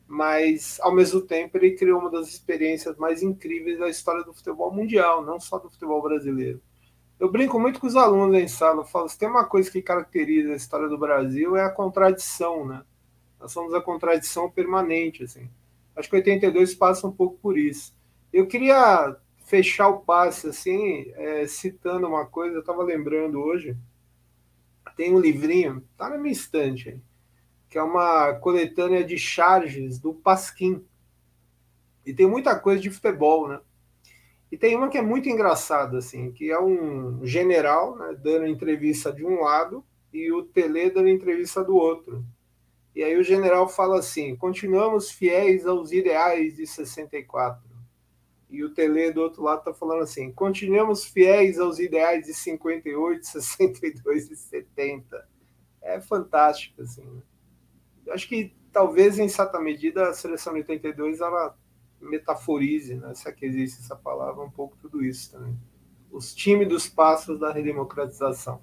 Mas, ao mesmo tempo, ele criou uma das experiências mais incríveis da história do futebol mundial, não só do futebol brasileiro. Eu brinco muito com os alunos em sala, eu falo, se tem uma coisa que caracteriza a história do Brasil é a contradição, né? Nós somos a contradição permanente, assim. Acho que 82 passa um pouco por isso. Eu queria fechar o passe assim, é, citando uma coisa, eu estava lembrando hoje, tem um livrinho, tá na minha estante, que é uma coletânea de charges do Pasquim. E tem muita coisa de futebol, né? E tem uma que é muito engraçada, assim, que é um general né, dando entrevista de um lado e o Tele dando entrevista do outro. E aí o general fala assim: continuamos fiéis aos ideais de 64. E o Tele do outro lado está falando assim: continuamos fiéis aos ideais de 58, 62 e 70. É fantástico, assim. Né? Acho que talvez, em certa medida, a seleção de 82 ela metaforize, né? se é que existe essa palavra, um pouco tudo isso também. Os tímidos passos da redemocratização.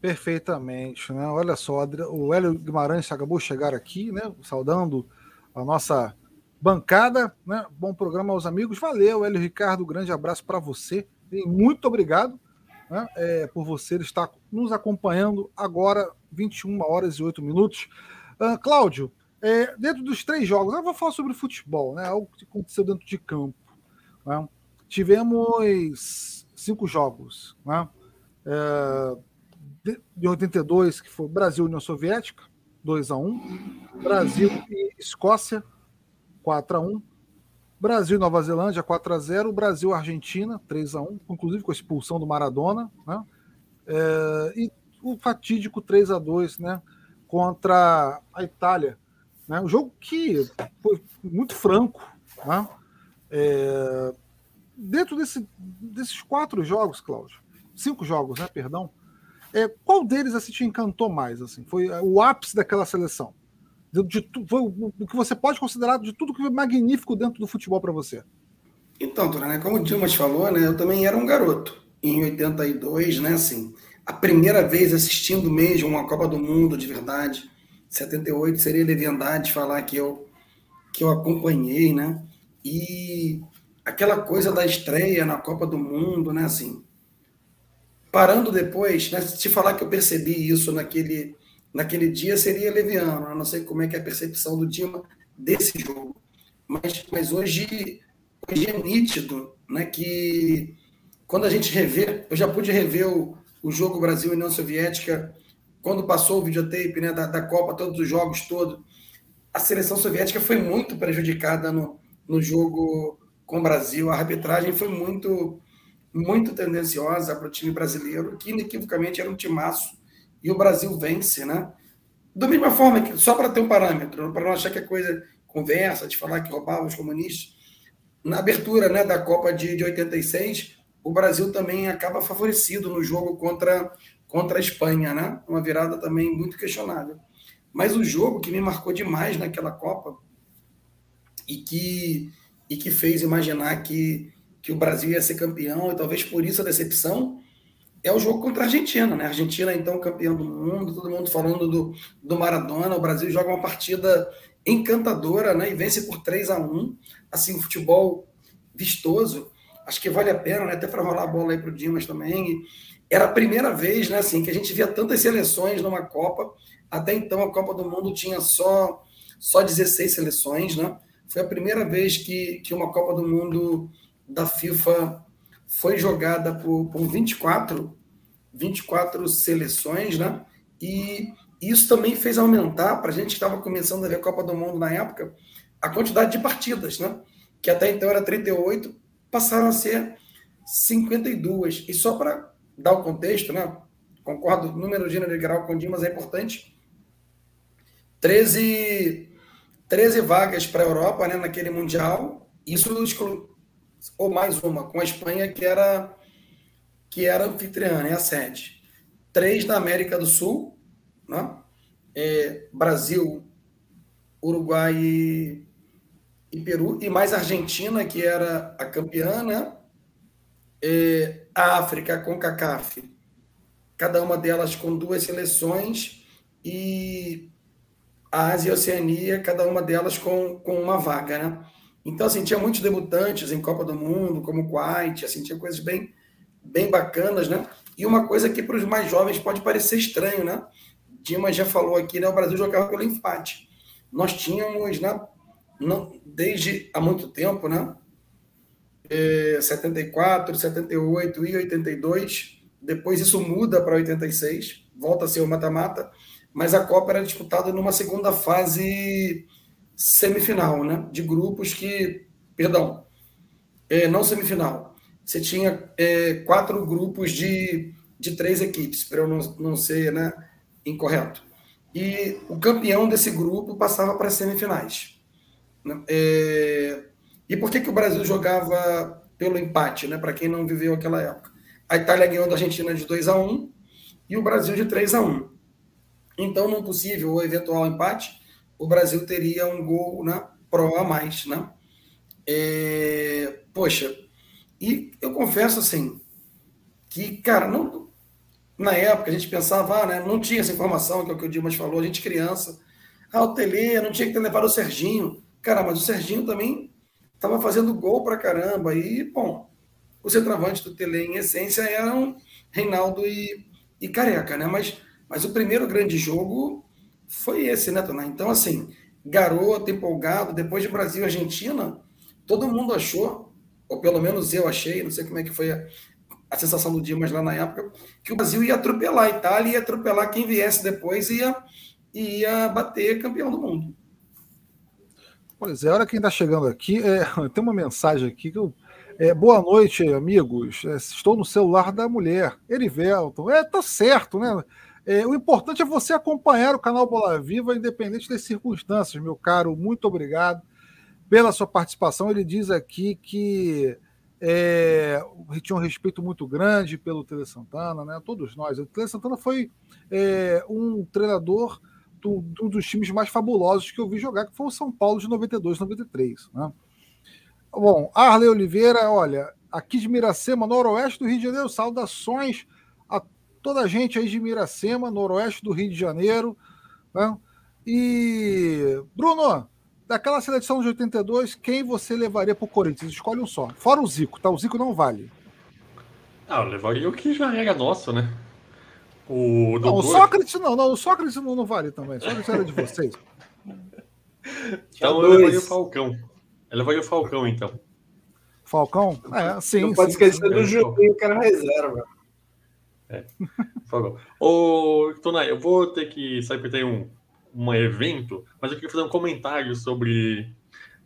Perfeitamente, né? Olha só, o Hélio Guimarães acabou de chegar aqui, né? Saudando a nossa bancada, né? Bom programa aos amigos. Valeu, Hélio Ricardo, grande abraço para você e muito obrigado né? é, por você estar nos acompanhando agora, 21 horas e 8 minutos. Uh, Cláudio, é, dentro dos três jogos, eu vou falar sobre futebol, né? Algo que aconteceu dentro de campo. Né? Tivemos cinco jogos, né? É, de 82, que foi Brasil e União Soviética, 2 a 1 Brasil e Escócia, 4 a 1 Brasil Nova Zelândia, 4 a 0 Brasil Argentina, 3 a 1 inclusive com a expulsão do Maradona, né? É, e o fatídico 3 a 2 né? contra a Itália. Né? Um jogo que foi muito franco. Né? É, dentro desse, desses quatro jogos, Cláudio, cinco jogos, né? Perdão. É, qual deles assim, te encantou mais? Assim? Foi o ápice daquela seleção? De, de, foi o, que você pode considerar de tudo que foi magnífico dentro do futebol para você? Então, né, como o Dimas falou, né, eu também era um garoto. Em 82, né, assim, a primeira vez assistindo mesmo uma Copa do Mundo de verdade, 78 seria leviandade falar que eu que eu acompanhei, né? E aquela coisa da estreia na Copa do Mundo, né, assim, parando depois, né, se falar que eu percebi isso naquele, naquele dia seria leviano. Eu não sei como é que é a percepção do Dima desse jogo. Mas, mas hoje, hoje é nítido né, que quando a gente revê, eu já pude rever o, o jogo Brasil União Soviética, quando passou o videotape né, da, da Copa, todos os jogos todos, a seleção soviética foi muito prejudicada no, no jogo com o Brasil. A arbitragem foi muito muito tendenciosa para o time brasileiro, que inequivocamente era um timaço, e o Brasil vence, né? Da mesma forma que, só para ter um parâmetro, para não achar que é coisa conversa, de falar que roubavam os comunistas, na abertura né, da Copa de, de 86, o Brasil também acaba favorecido no jogo contra, contra a Espanha, né? Uma virada também muito questionável. Mas o jogo que me marcou demais naquela Copa e que, e que fez imaginar que que o Brasil ia ser campeão, e talvez por isso a decepção, é o jogo contra a Argentina, né? A Argentina, então, campeão do mundo, todo mundo falando do, do Maradona, o Brasil joga uma partida encantadora, né? E vence por 3 a 1 assim, um futebol vistoso. Acho que vale a pena, né? Até para rolar a bola aí para o Dimas também. E era a primeira vez, né? Assim, que a gente via tantas seleções numa Copa. Até então, a Copa do Mundo tinha só só 16 seleções, né? Foi a primeira vez que, que uma Copa do Mundo da FIFA foi jogada por, por 24, 24 seleções, né? E isso também fez aumentar, para a gente que estava começando a ver a Copa do Mundo na época, a quantidade de partidas, né? Que até então era 38, passaram a ser 52. E só para dar o contexto, né? Concordo, número, gênero grau com Dimas é importante. 13, 13 vagas para a Europa, né? Naquele Mundial. Isso exclui, ou mais uma, com a Espanha, que era, que era anfitriã, né? A sede. Três na América do Sul, né? É, Brasil, Uruguai e, e, Peru, e mais Argentina, que era a campeã, né? É, a África com CACAF, cada uma delas com duas seleções, e a Ásia e a Oceania, cada uma delas com, com uma vaga, né? Então, assim, tinha muitos debutantes em Copa do Mundo, como o Kuwait, assim, tinha coisas bem, bem bacanas, né? E uma coisa que para os mais jovens pode parecer estranho, né? Dimas já falou aqui, né? O Brasil jogava pelo empate. Nós tínhamos, né? Não, desde há muito tempo, né? É, 74, 78 e 82. Depois isso muda para 86, volta a ser o mata-mata, mas a Copa era disputada numa segunda fase semifinal, né? De grupos que, perdão, é, não semifinal. Você tinha é, quatro grupos de, de três equipes, para eu não, não ser, né? incorreto. E o campeão desse grupo passava para as semifinais. Né? É... E por que, que o Brasil jogava pelo empate, né? para quem não viveu aquela época? A Itália ganhou da Argentina de 2 a 1 e o Brasil de 3 a 1 Então, num possível ou eventual empate, o Brasil teria um gol né, pro a mais. Né? É... Poxa, e eu confesso assim, que, cara, não, na época a gente pensava, ah, né, não tinha essa informação, que é o que o Dimas falou, a gente criança. Ah, o Tele, não tinha que ter levado o Serginho. Cara, mas o Serginho também estava fazendo gol pra caramba. E, bom, o centroavante do Tele, em essência, eram Reinaldo e, e Careca, né? Mas, mas o primeiro grande jogo foi esse, né, Tonai? Então, assim, garoto, empolgado, depois de Brasil e Argentina, todo mundo achou, ou pelo menos eu achei, não sei como é que foi a, a sensação do Dimas lá na época, que o Brasil ia atropelar a Itália, ia atropelar quem viesse depois e ia, ia bater campeão do mundo. Pois é, olha quem está chegando aqui. É, tem uma mensagem aqui que eu. É, boa noite, amigos. É, estou no celular da mulher, Erivelton. É, tá certo, né? É, o importante é você acompanhar o canal Bola Viva, independente das circunstâncias, meu caro. Muito obrigado pela sua participação. Ele diz aqui que é, tinha um respeito muito grande pelo Tele Santana, né? todos nós. O Tele Santana foi é, um treinador do, do, dos times mais fabulosos que eu vi jogar, que foi o São Paulo de 92, 93. Né? Bom, Arley Oliveira, olha, aqui de Miracema, noroeste do Rio de Janeiro, saudações toda a gente aí de Miracema, noroeste do Rio de Janeiro. Né? E, Bruno, daquela seleção de 82, quem você levaria para o Corinthians? Escolhe um só. Fora o Zico, tá? O Zico não vale. Ah, eu levaria o que já era nosso, né? O, não, o Sócrates não, não, o Sócrates não, não vale também. O Sócrates era de vocês. então eu levaria o Falcão. Eu levaria o Falcão, então. Falcão? É, sim. Não pode sim, esquecer sim. do Juninho, que era reserva. É. Falcão. Ô, Tonai, eu vou ter que sair porque tem um, um evento, mas eu queria fazer um comentário sobre,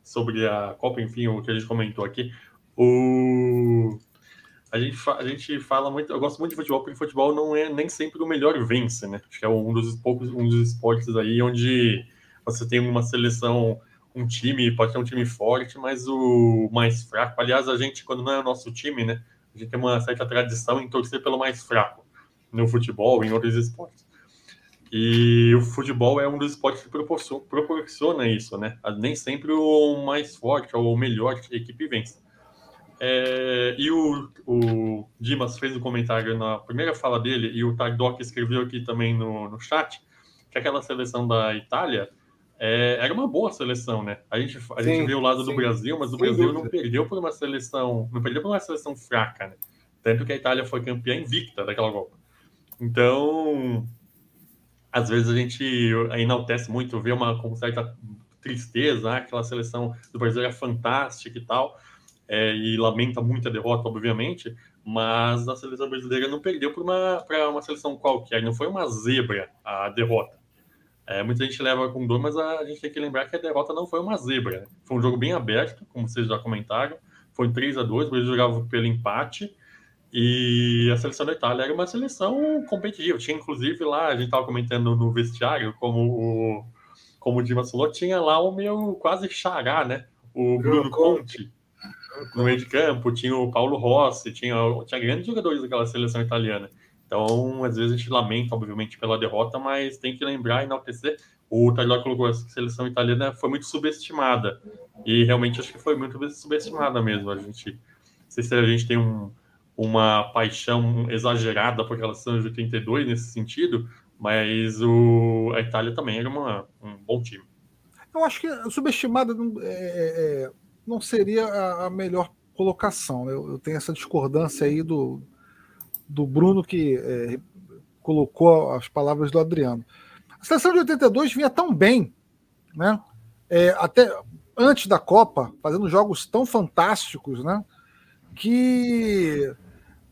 sobre a Copa, enfim, o que a gente comentou aqui. O... A gente, a gente fala muito, eu gosto muito de futebol, porque futebol não é nem sempre o melhor vence, né? Acho que é um dos poucos, um dos esportes aí onde você tem uma seleção, um time, pode ter um time forte, mas o mais fraco. Aliás, a gente, quando não é o nosso time, né? A gente tem uma certa tradição em torcer pelo mais fraco no futebol, em outros esportes. E o futebol é um dos esportes que proporciona isso, né? Nem sempre o mais forte ou o melhor equipe vence. É, e o, o, Dimas fez um comentário na primeira fala dele, e o Tardoc escreveu aqui também no, no chat, que aquela seleção da Itália é, era uma boa seleção, né? A gente, a sim, gente vê o lado sim. do Brasil, mas o Brasil dúvida. não perdeu por uma seleção, não perdeu por uma seleção fraca, né? Tanto que a Itália foi campeã invicta daquela Copa. Então, às vezes a gente enaltece muito, vê uma com certa tristeza, né? aquela seleção do Brasil é fantástica e tal, é, e lamenta muito a derrota, obviamente, mas a seleção brasileira não perdeu para uma, uma seleção qualquer, não foi uma zebra a derrota. É, muita gente leva com dor, mas a gente tem que lembrar que a derrota não foi uma zebra. Foi um jogo bem aberto, como vocês já comentaram. Foi 3 a 2 o Brasil jogava pelo empate. E a seleção da Itália era uma seleção competitiva. Tinha, inclusive, lá, a gente estava comentando no vestiário, como o, como o Dimas falou, tinha lá o meu quase xará, né? O Bruno Conte no meio de campo, tinha o Paulo Rossi, tinha, tinha grandes jogadores daquela seleção italiana. Então, às vezes a gente lamenta, obviamente, pela derrota, mas tem que lembrar e enaltecer. O Taylor colocou a seleção italiana foi muito subestimada. E realmente acho que foi muito subestimada mesmo. A gente, não sei se a gente tem um, uma paixão exagerada por relação de 82 nesse sentido, mas o, a Itália também era uma, um bom time. Eu acho que subestimada é, é, é, não seria a, a, melhor colocação. Eu, eu, tenho essa discordância aí do, do Bruno, que é, colocou as palavras do Adriano. A seleção de 82 vinha tão bem, né? É, até antes da Copa, fazendo jogos tão fantásticos, né? Que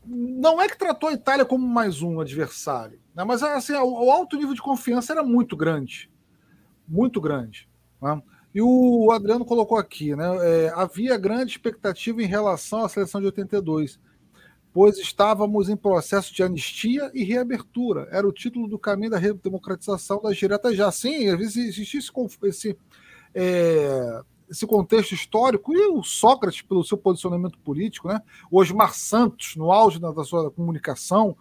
não é que tratou a Itália como mais um adversário, né? mas assim, o, alto nível de confiança era muito grande. Muito grande. Né? E o Adriano colocou aqui, né? É, havia grande expectativa em relação à seleção de 82, pois estávamos em processo de anistia e reabertura. Era o título do caminho da redemocratização das diretas já. Sim, existia esse, esse é, esse contexto histórico e o Sócrates pelo seu posicionamento político, né? o Osmar Santos no auge da, da sua comunicação.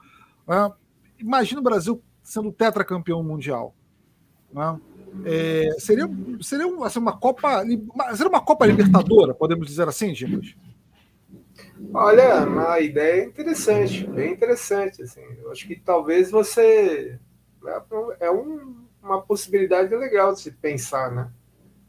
Né? Imagina o Brasil sendo tetracampeão mundial. Né? É, seria seria assim, uma Copa seria uma Copa Libertadora, podemos dizer assim, Dimas? Olha, uma ideia interessante, bem interessante. Assim. Eu acho que talvez você é, é um, uma possibilidade legal de se pensar, né?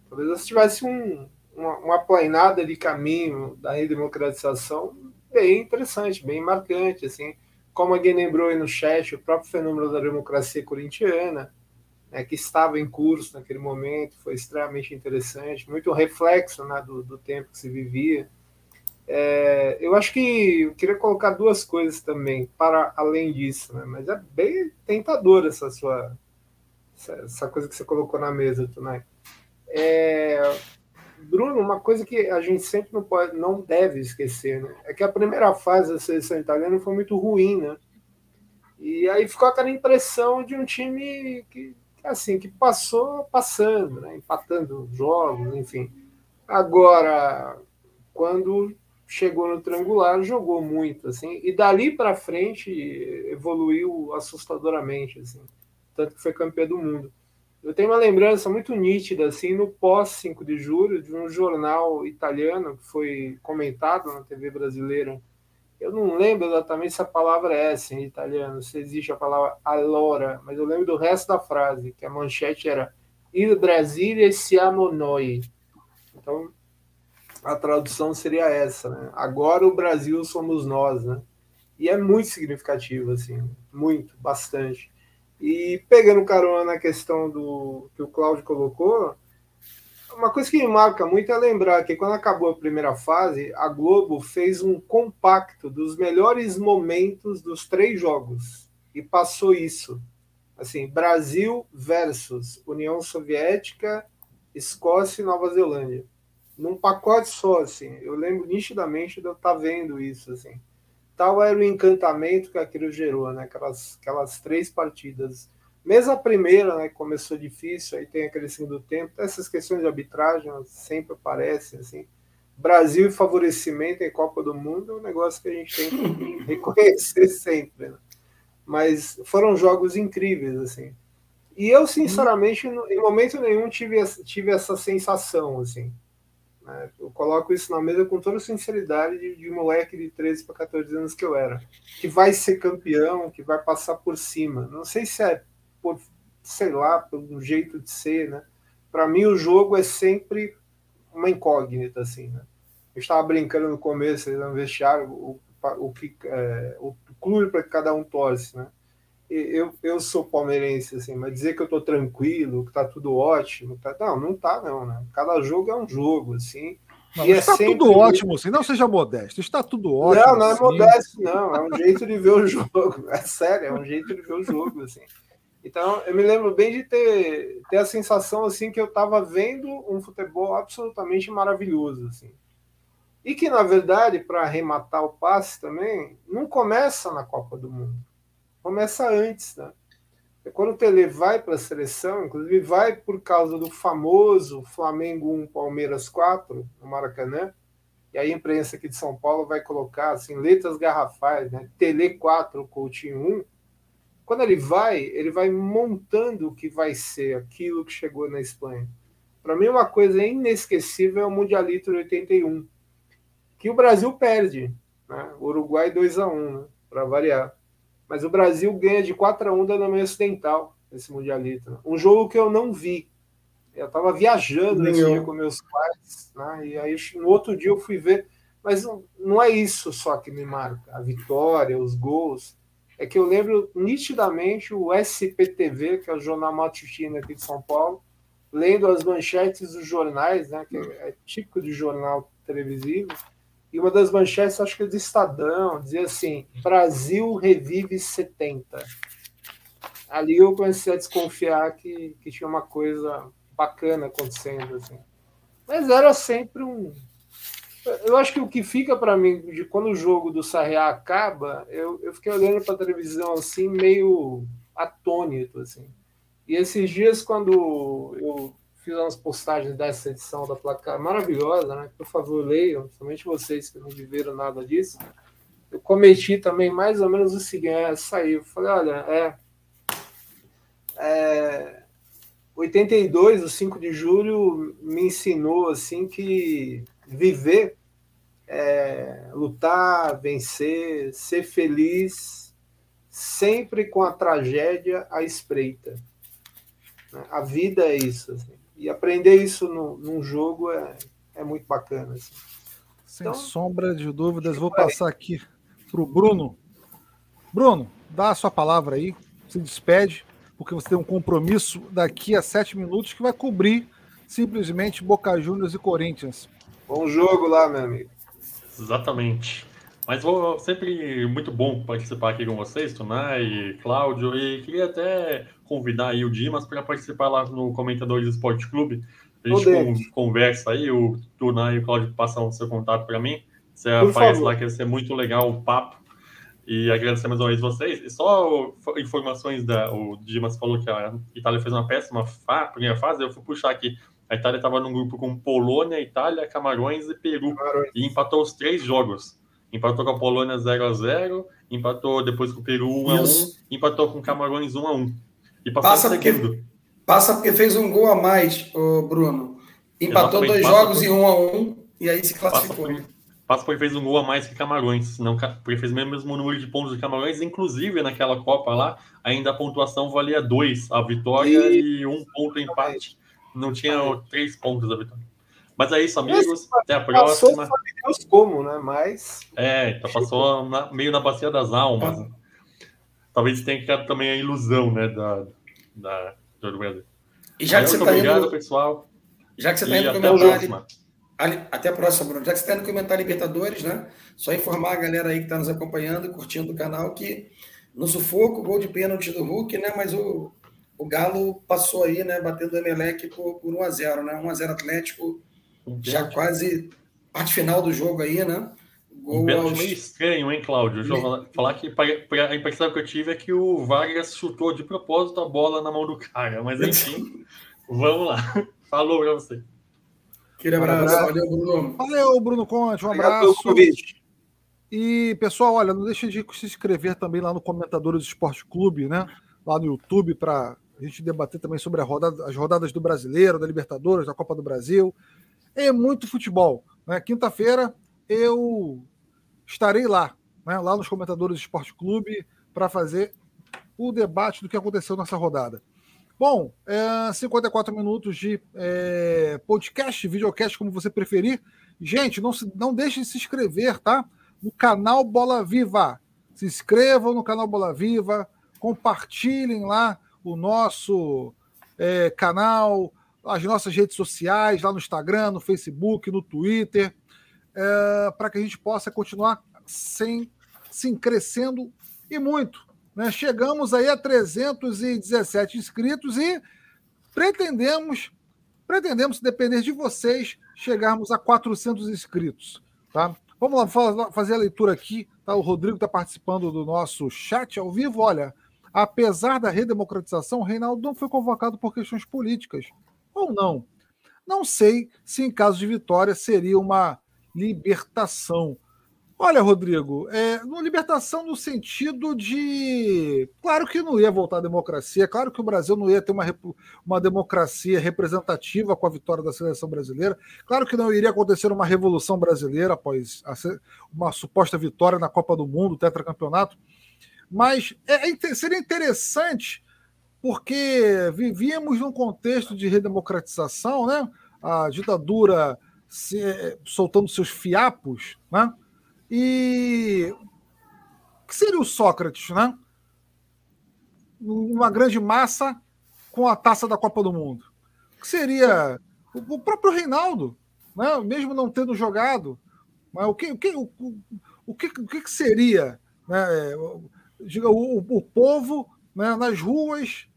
Talvez você tivesse um, uma, uma plainada de caminho da redemocratização bem interessante, bem marcante, assim, como alguém lembrou aí no chat, o próprio fenômeno da democracia corintiana, né, que estava em curso naquele momento, foi extremamente interessante, muito reflexo né, do, do tempo que se vivia. É, eu acho que eu queria colocar duas coisas também, para além disso, né, mas é bem tentadora essa sua essa coisa que você colocou na mesa, Tunai. É, Bruno, uma coisa que a gente sempre não, pode, não deve esquecer, né? É que a primeira fase da seleção italiana foi muito ruim, né? E aí ficou aquela impressão de um time que, assim, que passou passando, né? empatando jogos, enfim. Agora, quando chegou no triangular, jogou muito, assim, e dali para frente evoluiu assustadoramente, assim, tanto que foi campeão do mundo. Eu tenho uma lembrança muito nítida, assim, no pós 5 de julho, de um jornal italiano que foi comentado na TV brasileira. Eu não lembro exatamente se a palavra é essa em italiano, se existe a palavra allora, mas eu lembro do resto da frase, que a manchete era Il Brasile siamo noi. Então, a tradução seria essa, né? Agora o Brasil somos nós, né? E é muito significativo, assim, muito, bastante. E pegando carona na questão do que o Cláudio colocou, uma coisa que me marca muito é lembrar que quando acabou a primeira fase, a Globo fez um compacto dos melhores momentos dos três jogos e passou isso. Assim, Brasil versus União Soviética, Escócia e Nova Zelândia. Num pacote só, assim. Eu lembro nitidamente de eu estar vendo isso, assim tal era o encantamento que aquilo gerou, né? Aquelas, aquelas três partidas. Mesmo a primeira, né, começou difícil, aí tem aquele segundo tempo, essas questões de arbitragem sempre aparecem, assim. Brasil e favorecimento em Copa do Mundo é um negócio que a gente tem que reconhecer sempre, né? Mas foram jogos incríveis, assim. E eu, sinceramente, em momento nenhum tive, tive essa sensação, assim. Né? Eu coloco isso na mesa com toda sinceridade de, de moleque de 13 para 14 anos que eu era. Que vai ser campeão, que vai passar por cima. Não sei se é por, sei lá, pelo jeito de ser, né? Para mim, o jogo é sempre uma incógnita, assim, né? Eu estava brincando no começo, no vestiário, o, o, que, é, o clube para que cada um torce, né? Eu, eu sou palmeirense, assim, mas dizer que eu tô tranquilo, que tá tudo ótimo, tá, não, não tá, não, né? Cada jogo é um jogo, assim. Não, e está é sempre... tudo ótimo, assim. Não seja modesto, está tudo ótimo. Não, não é assim. modesto, não. É um jeito de ver o jogo. É sério, é um jeito de ver o jogo, assim. Então, eu me lembro bem de ter, ter a sensação, assim, que eu estava vendo um futebol absolutamente maravilhoso, assim. E que, na verdade, para arrematar o passe também, não começa na Copa do Mundo começa antes, né? Quando o Tele vai para a seleção, inclusive vai por causa do famoso Flamengo 1, Palmeiras 4, no Maracanã, e a imprensa aqui de São Paulo vai colocar assim, letras garrafais, né? Tele 4, Coutinho 1. Quando ele vai, ele vai montando o que vai ser aquilo que chegou na Espanha. Para mim, uma coisa inesquecível é o Mundialito de 81, que o Brasil perde. Né? O Uruguai 2 a 1 né? para variar. Mas o Brasil ganha de 4 a 1 da Alemanha Ocidental nesse Mundialito. Né? Um jogo que eu não vi. Eu estava viajando nesse dia com meus pais, né? e aí no outro dia eu fui ver. Mas não, não é isso só que me marca. A vitória, os gols. É que eu lembro nitidamente o SPTV, que é o jornal matutino aqui de São Paulo, lendo as manchetes dos jornais, né, que é típico de jornal televisivo, e uma das manchetes, acho que é do Estadão, dizia assim: Brasil revive 70. Ali eu comecei a desconfiar que, que tinha uma coisa bacana acontecendo. Assim. Mas era sempre um. Eu acho que o que fica para mim de quando o jogo do Sarriá acaba, eu, eu fiquei olhando para a televisão assim, meio atônito. Assim. E esses dias, quando eu fiz umas postagens dessa edição da placar maravilhosa, né? Por favor, leiam, somente vocês que não viveram nada disso. Eu cometi também mais ou menos o seguinte: é, saiu. Falei, olha, é, é. 82, o 5 de julho, me ensinou assim que viver, é, lutar, vencer, ser feliz, sempre com a tragédia à espreita. A vida é isso. Assim. E aprender isso no, num jogo é, é muito bacana. Assim. Sem então, sombra de dúvidas, vou passar aqui para o Bruno. Bruno, dá a sua palavra aí, se despede, porque você tem um compromisso daqui a sete minutos que vai cobrir simplesmente Boca Juniors e Corinthians. Bom jogo lá, meu amigo. Exatamente. Mas vou sempre muito bom participar aqui com vocês, Tunai, Cláudio, e queria até convidar aí o Dimas para participar lá no Comentadores do Esporte Clube. A gente con conversa aí, o Tunai e o Cláudio passam o seu contato para mim. Você Por aparece favor. lá, que vai ser muito legal o papo. E agradecer mais uma vez vocês. E só informações da. O Dimas falou que a Itália fez uma péssima fa primeira fase. Eu fui puxar aqui. A Itália estava num grupo com Polônia, Itália, Camarões e Peru. Camarões. E empatou os três jogos. Empatou com a Polônia 0 a 0 empatou depois com o Peru 1 a 1 empatou com Camarões 1 a 1 E passa porque, passa porque fez um gol a mais, o Bruno. Empatou dois jogos por... em 1 a 1 e aí se classificou. Passa, passa porque fez um gol a mais que Camarões, não, porque fez o mesmo número de pontos de Camarões, inclusive naquela Copa lá, ainda a pontuação valia 2 a vitória e, e um ponto empate. Não tinha três pontos a vitória. Mas é isso, amigos. Até a próxima. Passou, Deus como, né? Mas. É, então passou na, meio na bacia das almas. Talvez tenha ficado também a ilusão, né? Da, da, do Brasil. E já que você está obrigado, indo... pessoal. Já que você está indo comentar. A próxima. Até a próxima, Bruno. Já que você está indo comentar Libertadores, né? Só informar a galera aí que está nos acompanhando e curtindo o canal que no sufoco, gol de pênalti do Hulk, né? Mas o, o Galo passou aí, né? Batendo o Emelec por, por 1x0, né? 1x0 Atlético já quase parte final do jogo aí, né? Um aos... meio estranho, hein, Cláudio? Me... Falar que a impressão que eu tive é que o Vargas chutou de propósito a bola na mão do cara, mas enfim, vamos lá. Falou pra você. Aquele abraço. Valeu, Bruno. Valeu, Bruno Conte. Um abraço. E, pessoal, olha, não deixe de se inscrever também lá no Comentadores do Esporte Clube, né? Lá no YouTube, para a gente debater também sobre rodada, as rodadas do Brasileiro, da Libertadores, da Copa do Brasil é muito futebol. Né? Quinta-feira eu estarei lá, né? lá nos comentadores do Esporte Clube, para fazer o debate do que aconteceu nessa rodada. Bom, é, 54 minutos de é, podcast, videocast, como você preferir. Gente, não, se, não deixe de se inscrever, tá? No canal Bola Viva. Se inscrevam no canal Bola Viva, compartilhem lá o nosso é, canal, as nossas redes sociais, lá no Instagram, no Facebook, no Twitter, é, para que a gente possa continuar sem, sem crescendo e muito. Né? Chegamos aí a 317 inscritos e pretendemos, pretendemos, se depender de vocês, chegarmos a 400 inscritos. Tá? Vamos lá fazer a leitura aqui. Tá? O Rodrigo está participando do nosso chat ao vivo. Olha, apesar da redemocratização, Reinaldo não foi convocado por questões políticas. Ou não? Não sei se em caso de vitória seria uma libertação. Olha, Rodrigo, é, libertação no sentido de. Claro que não ia voltar à democracia, claro que o Brasil não ia ter uma, uma democracia representativa com a vitória da seleção brasileira, claro que não iria acontecer uma revolução brasileira após a, uma suposta vitória na Copa do Mundo, tetracampeonato, mas é, é, seria interessante porque vivíamos num contexto de redemocratização, né? a ditadura se, é, soltando seus fiapos, né? E o que seria o Sócrates, né? Uma grande massa com a taça da Copa do Mundo. O que seria o próprio Reinaldo, né? mesmo não tendo jogado. Mas o que, o que, o, o que, o que seria né? o, o povo né? nas ruas,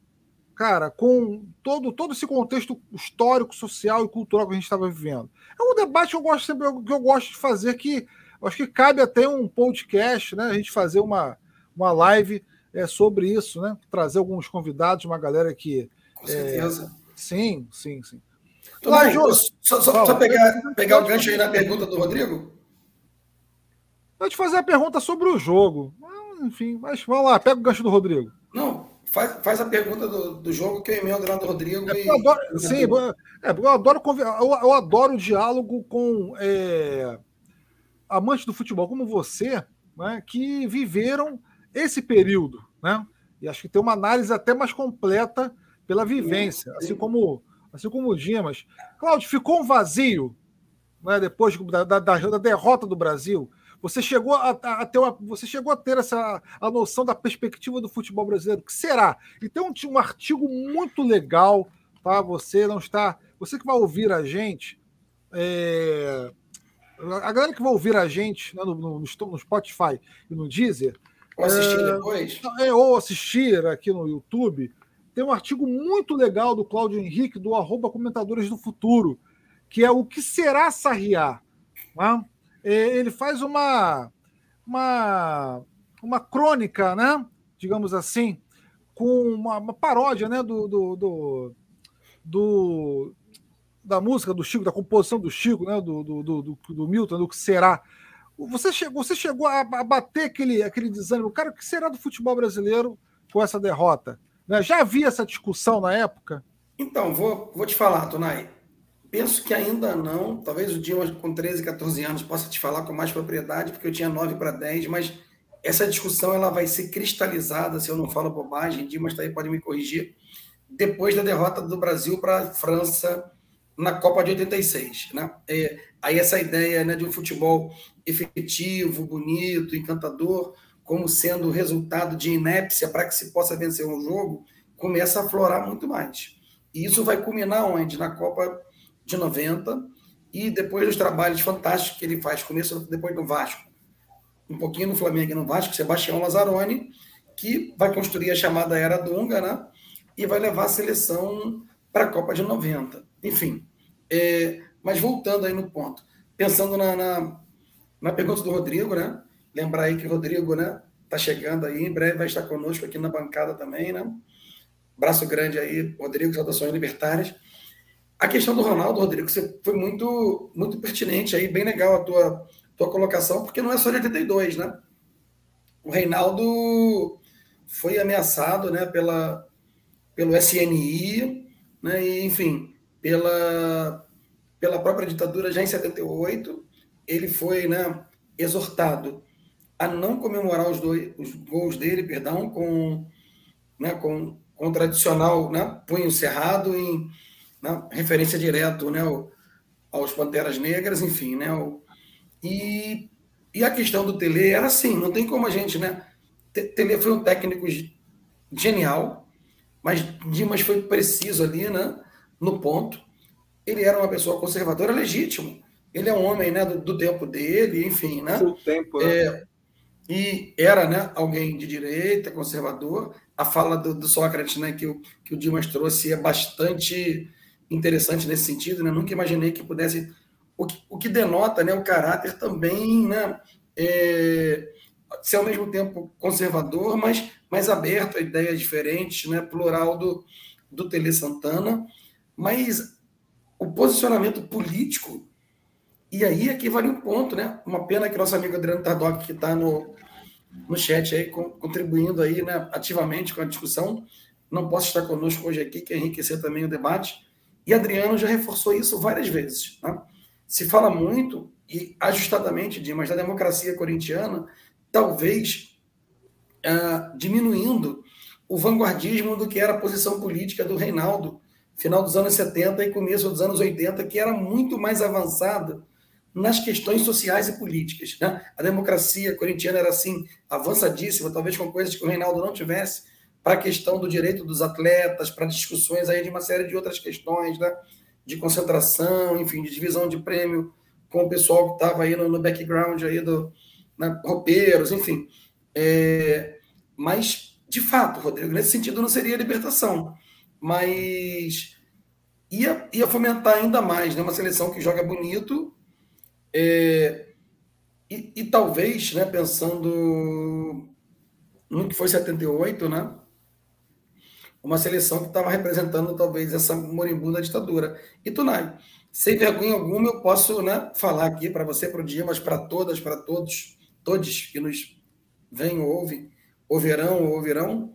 cara, com todo, todo esse contexto histórico, social e cultural que a gente estava vivendo. É um debate que eu gosto sempre que eu gosto de fazer que Acho que cabe até um podcast, né? A gente fazer uma, uma live é, sobre isso, né? Trazer alguns convidados, uma galera que. Com certeza. É, sim, sim, sim. Lá, Jô, só, só, só, pegar, pegar o gancho aí na pergunta do Rodrigo. Vou te fazer a pergunta sobre o jogo. Enfim, mas vamos lá, pega o gancho do Rodrigo. Não, faz, faz a pergunta do, do jogo que eu emendo lá do Rodrigo. É, e... eu adoro, sim, é, eu adoro, eu, eu adoro o diálogo com. É, amantes do futebol como você, né, que viveram esse período, né? E acho que tem uma análise até mais completa pela vivência, assim como assim como o Dimas. Cláudio, ficou um vazio né, depois da, da, da, derrota do Brasil. Você chegou a, a, ter uma, você chegou a ter essa a noção da perspectiva do futebol brasileiro. O que será? E tem um, um artigo muito legal, tá? Você não está, você que vai ouvir a gente, é, a galera que vai ouvir a gente né, no, no, no, Spotify e no Deezer. Ou assistir é, depois? É, ou assistir aqui no YouTube. Tem um artigo muito legal do Cláudio Henrique, do arroba Comentadores do Futuro, que é o que será Sarriá. Né? Ele faz uma, uma, uma crônica, né? digamos assim, com uma, uma paródia né? do, do, do, do da música do Chico, da composição do Chico, né, do, do, do, do Milton, do que será. Você chegou, você chegou a, bater aquele, aquele desânimo. Cara, o que será do futebol brasileiro com essa derrota? Né? Já havia essa discussão na época? Então, vou, vou te falar, Tonai. Penso que ainda não. Talvez o Dimas, com 13, 14 anos, possa te falar com mais propriedade, porque eu tinha 9 para 10, mas essa discussão ela vai ser cristalizada, se eu não falo bobagem, Dimas tá aí, pode me corrigir, depois da derrota do Brasil para a França na Copa de 86. Né? É, aí essa ideia né, de um futebol efetivo, bonito, encantador, como sendo resultado de inépcia para que se possa vencer um jogo, começa a aflorar muito mais. E isso vai culminar onde? Na Copa de 90 e depois dos trabalhos fantásticos que ele faz, começa depois do Vasco, um pouquinho no Flamengo e no Vasco, Sebastião Lazzaroni, que vai construir a chamada Era Dunga, né? E vai levar a seleção para a Copa de 90. Enfim, é, mas voltando aí no ponto, pensando na, na, na, pergunta do Rodrigo, né? Lembrar aí que o Rodrigo, né? Tá chegando aí, em breve vai estar conosco aqui na bancada também, né? Braço grande aí, Rodrigo, saudações libertárias. A questão do Ronaldo, Rodrigo, você foi muito, muito pertinente aí, bem legal a tua, tua colocação, porque não é só de 82, né? O Reinaldo foi ameaçado, né, pela, pelo SNI, né, e, enfim, pela, pela própria ditadura já em 78. Ele foi né, exortado a não comemorar os, dois, os gols dele, perdão, com, né, com, com o tradicional né, punho cerrado, em né, referência direto né, aos Panteras Negras, enfim. Né, e, e a questão do Tele era assim, não tem como a gente. Né, Tele foi um técnico genial, mas Dimas foi preciso ali, né, no ponto. Ele era uma pessoa conservadora legítimo. Ele é um homem, né, do, do tempo dele, enfim, né? Full tempo, né? É, e era, né, alguém de direita, conservador. A fala do, do Sócrates, né, que o, que o Dimas trouxe é bastante interessante nesse sentido, né? Nunca imaginei que pudesse o que, o que denota, né, o caráter também, né, é, ser ao mesmo tempo conservador, mas mais aberto a ideias diferentes, né, plural do, do Tele Santana, mas o posicionamento político, e aí aqui vale um ponto, né? Uma pena que nosso amigo Adriano Tardoc, que está no, no chat aí, contribuindo aí, né, ativamente com a discussão, não possa estar conosco hoje aqui, que enriquecer também o debate. E Adriano já reforçou isso várias vezes. Né? Se fala muito, e ajustadamente, Dimas, da democracia corintiana, talvez uh, diminuindo o vanguardismo do que era a posição política do Reinaldo, final dos anos 70 e começo dos anos 80, que era muito mais avançada nas questões sociais e políticas. Né? A democracia corintiana era assim, avançadíssima, talvez com coisas que o Reinaldo não tivesse, para a questão do direito dos atletas, para discussões aí de uma série de outras questões, né? de concentração, enfim, de divisão de prêmio com o pessoal que estava aí no, no, background aí do né, roupeiros, enfim. É, mas, de fato, Rodrigo, nesse sentido não seria libertação, mas ia, ia fomentar ainda mais, né, uma seleção que joga bonito é, e, e, talvez, né, pensando no que foi 78, né, uma seleção que estava representando talvez essa moribunda ditadura. E Tunai, sem vergonha alguma, eu posso né, falar aqui para você, para o dia, mas para todas, para todos, todos que nos vêm ou ouvem, ouvirão ou ouvirão,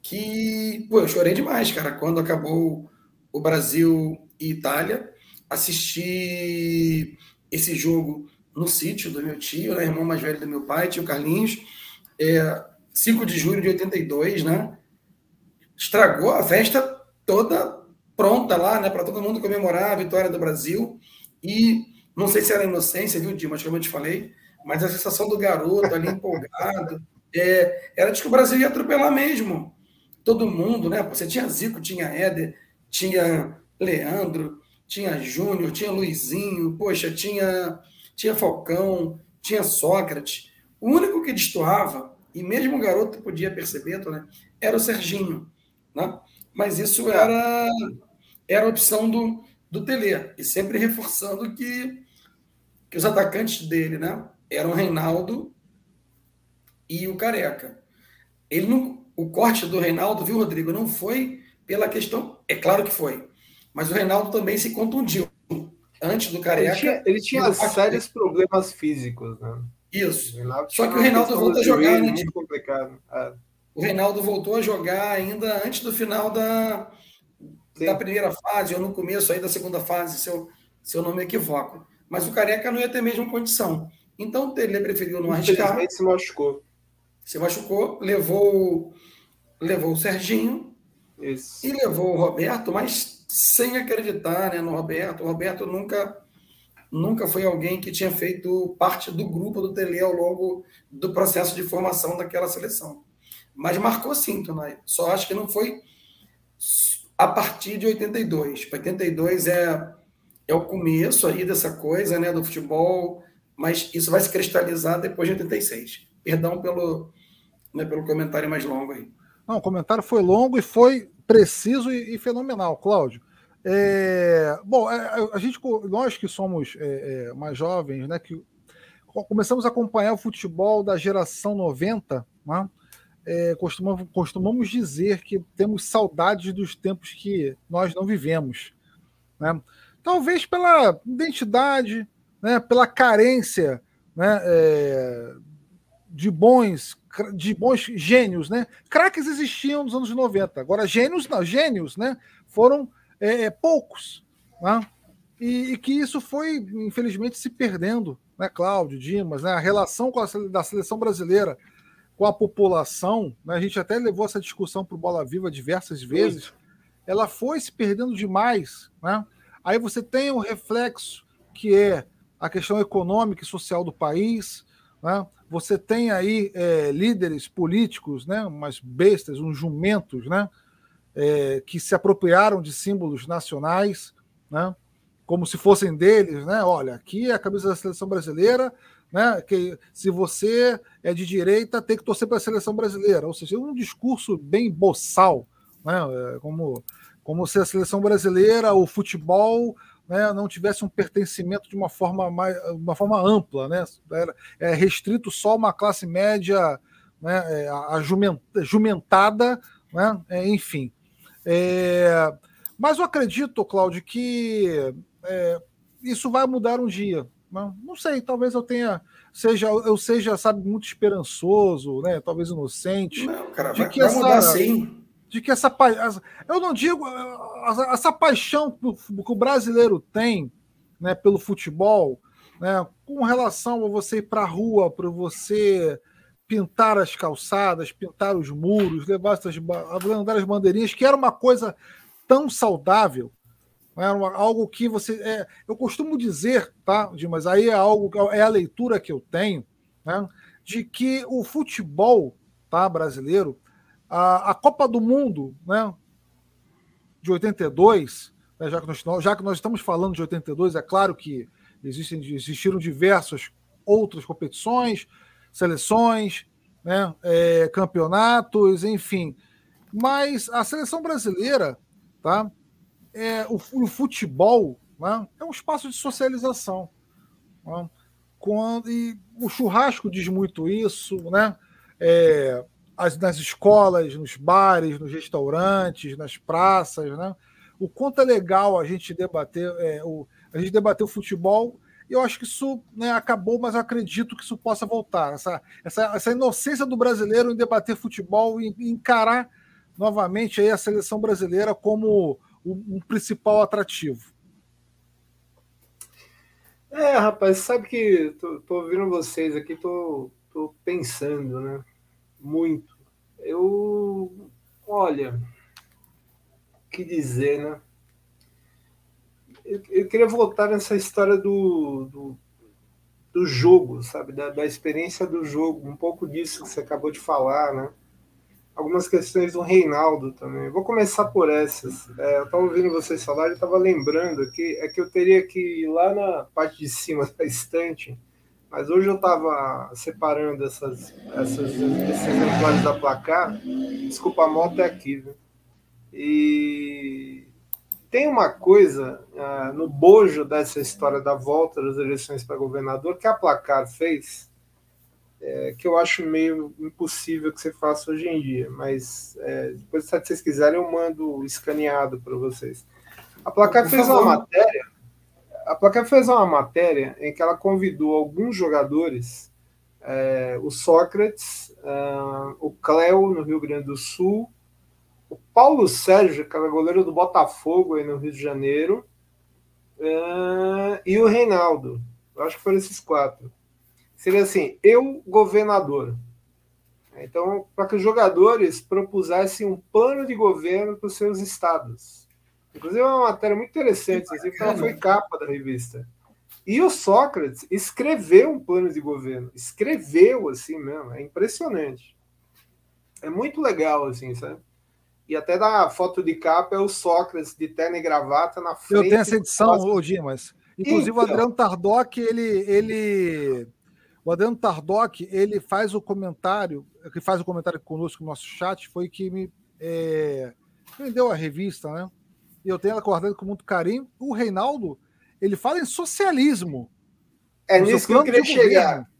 que pô, eu chorei demais, cara, quando acabou o Brasil e Itália. Assisti esse jogo no sítio do meu tio, né, irmão mais velho do meu pai, tio Carlinhos, é, 5 de julho de 82, né? Estragou a festa toda pronta lá, né, para todo mundo comemorar a vitória do Brasil. E não sei se era inocência, viu, Dimas, como eu te falei, mas a sensação do garoto ali empolgado é, era de que o Brasil ia atropelar mesmo. Todo mundo, né? Você tinha Zico, tinha Éder, tinha Leandro, tinha Júnior, tinha Luizinho, poxa, tinha, tinha Falcão, tinha Sócrates. O único que destoava, e mesmo o garoto podia perceber, né, era o Serginho. Né? Mas isso era, era a opção do, do Tele, e sempre reforçando que, que os atacantes dele né, eram o Reinaldo e o Careca. Ele não, o corte do Reinaldo, viu, Rodrigo, não foi pela questão. É claro que foi, mas o Reinaldo também se contundiu antes do Careca. Ele tinha, ele tinha sérios dele. problemas físicos, né? Isso. Só que o Reinaldo voltou a jogar, né? Muito complicado. É o Reinaldo voltou a jogar ainda antes do final da, da primeira fase, ou no começo aí da segunda fase, se eu, se eu não me equivoco. Mas o Careca não ia ter a mesma condição. Então ele preferiu não arriscar. se machucou. Se machucou, levou, levou o Serginho Isso. e levou o Roberto, mas sem acreditar né, no Roberto. O Roberto nunca, nunca foi alguém que tinha feito parte do grupo do Tele ao longo do processo de formação daquela seleção. Mas marcou sim, Tonai. Só acho que não foi a partir de 82. 82 é, é o começo aí dessa coisa, né, do futebol, mas isso vai se cristalizar depois de 86. Perdão pelo, né, pelo comentário mais longo aí. Não, o comentário foi longo e foi preciso e, e fenomenal, Cláudio. É, bom, é, a gente, nós que somos é, é, mais jovens, né, que começamos a acompanhar o futebol da geração 90, né, é, costumamos, dizer que temos saudades dos tempos que nós não vivemos. Né? Talvez pela identidade, né, pela carência né, é, de bons de bons gênios, né? Craques existiam nos anos 90, agora gênios não, gênios, né? Foram é, é, poucos, né? E, e, que isso foi infelizmente se perdendo, né? Cláudio, Dimas, né? A relação com a da seleção brasileira com a população, né, a gente até levou essa discussão para o Bola Viva diversas vezes, ela foi se perdendo demais. Né? Aí você tem um reflexo que é a questão econômica e social do país, né? Você tem aí é, líderes políticos, né, umas bestas, uns jumentos, né, é, que se apropriaram de símbolos nacionais, né, como se fossem deles, né? Olha, aqui é a camisa da seleção brasileira, né? Que se você é de direita, tem que torcer para a seleção brasileira. Ou seja, um discurso bem boçal, né? É, como, como se a seleção brasileira, o futebol, né, não tivesse um pertencimento de uma forma mais, uma forma ampla, né? É restrito só uma classe média, né? É, a jumentada, né? É, enfim. É, mas eu acredito, Cláudio, que é, isso vai mudar um dia. Não, não sei, talvez eu tenha seja eu seja sabe muito esperançoso, né? Talvez inocente. Não, cara, de vai, que vai essa, mudar sim. De que essa eu não digo essa paixão que o brasileiro tem, né, pelo futebol, né, com relação a você ir para a rua, para você pintar as calçadas, pintar os muros, levar essas levantar as bandeirinhas, que era uma coisa tão saudável, é algo que você. É, eu costumo dizer, tá, mas aí é algo é a leitura que eu tenho, né, de que o futebol tá, brasileiro, a, a Copa do Mundo né, de 82, né, já, que nós, já que nós estamos falando de 82, é claro que existem, existiram diversas outras competições, seleções, né, é, campeonatos, enfim. Mas a seleção brasileira, tá? É, o, o, futebol né, é um espaço de socialização. Né? Quando, e o churrasco diz muito isso, né? É, as, nas escolas, nos bares, nos restaurantes, nas praças, né? O quanto é legal a gente debater, é, o, a gente debater o futebol. Eu acho que isso né, acabou, mas eu acredito que isso possa voltar. Essa, essa, essa inocência do brasileiro em debater futebol e encarar novamente aí a seleção brasileira como o, principal atrativo? É, rapaz, sabe que tô, tô ouvindo vocês aqui, tô, tô pensando, né? Muito. Eu, olha, o que dizer, né? Eu, eu queria voltar nessa história do, do, do jogo, sabe? Da, da experiência do jogo, um pouco disso que você acabou de falar, né? Algumas questões do Reinaldo também. Vou começar por essas. É, eu estava ouvindo vocês falar e estava lembrando que é que eu teria que ir lá na parte de cima da estante, mas hoje eu estava separando essas, essas, esses exemplares da placar. Desculpa, a moto é aqui, viu? E tem uma coisa uh, no bojo dessa história da volta das eleições para governador que a placar fez é, que eu acho meio impossível que você faça hoje em dia, mas é, depois, se vocês quiserem, eu mando escaneado para vocês. A Placar fez uma matéria. A Placar fez uma matéria em que ela convidou alguns jogadores, é, o Sócrates, uh, o Cléo no Rio Grande do Sul, o Paulo Sérgio, que era goleiro do Botafogo aí no Rio de Janeiro, uh, e o Reinaldo. Eu acho que foram esses quatro seria assim: eu, governador. Então, para que os jogadores propusessem um plano de governo para os seus estados. Inclusive, é uma matéria muito interessante, assim, porque ela foi capa da revista. E o Sócrates escreveu um plano de governo. Escreveu assim mesmo. É impressionante. É muito legal, assim, sabe? E até da foto de capa é o Sócrates de terno e gravata na frente. Eu tenho essa edição, ô Dimas. Inclusive, então, o Adriano Tardoc, ele, ele o Adriano Tardoc, ele faz o comentário, que faz o comentário conosco no nosso chat, foi que me é, vendeu a revista, né? E eu tenho ela guardada com muito carinho. O Reinaldo, ele fala em socialismo. É nisso que eu queria chegar.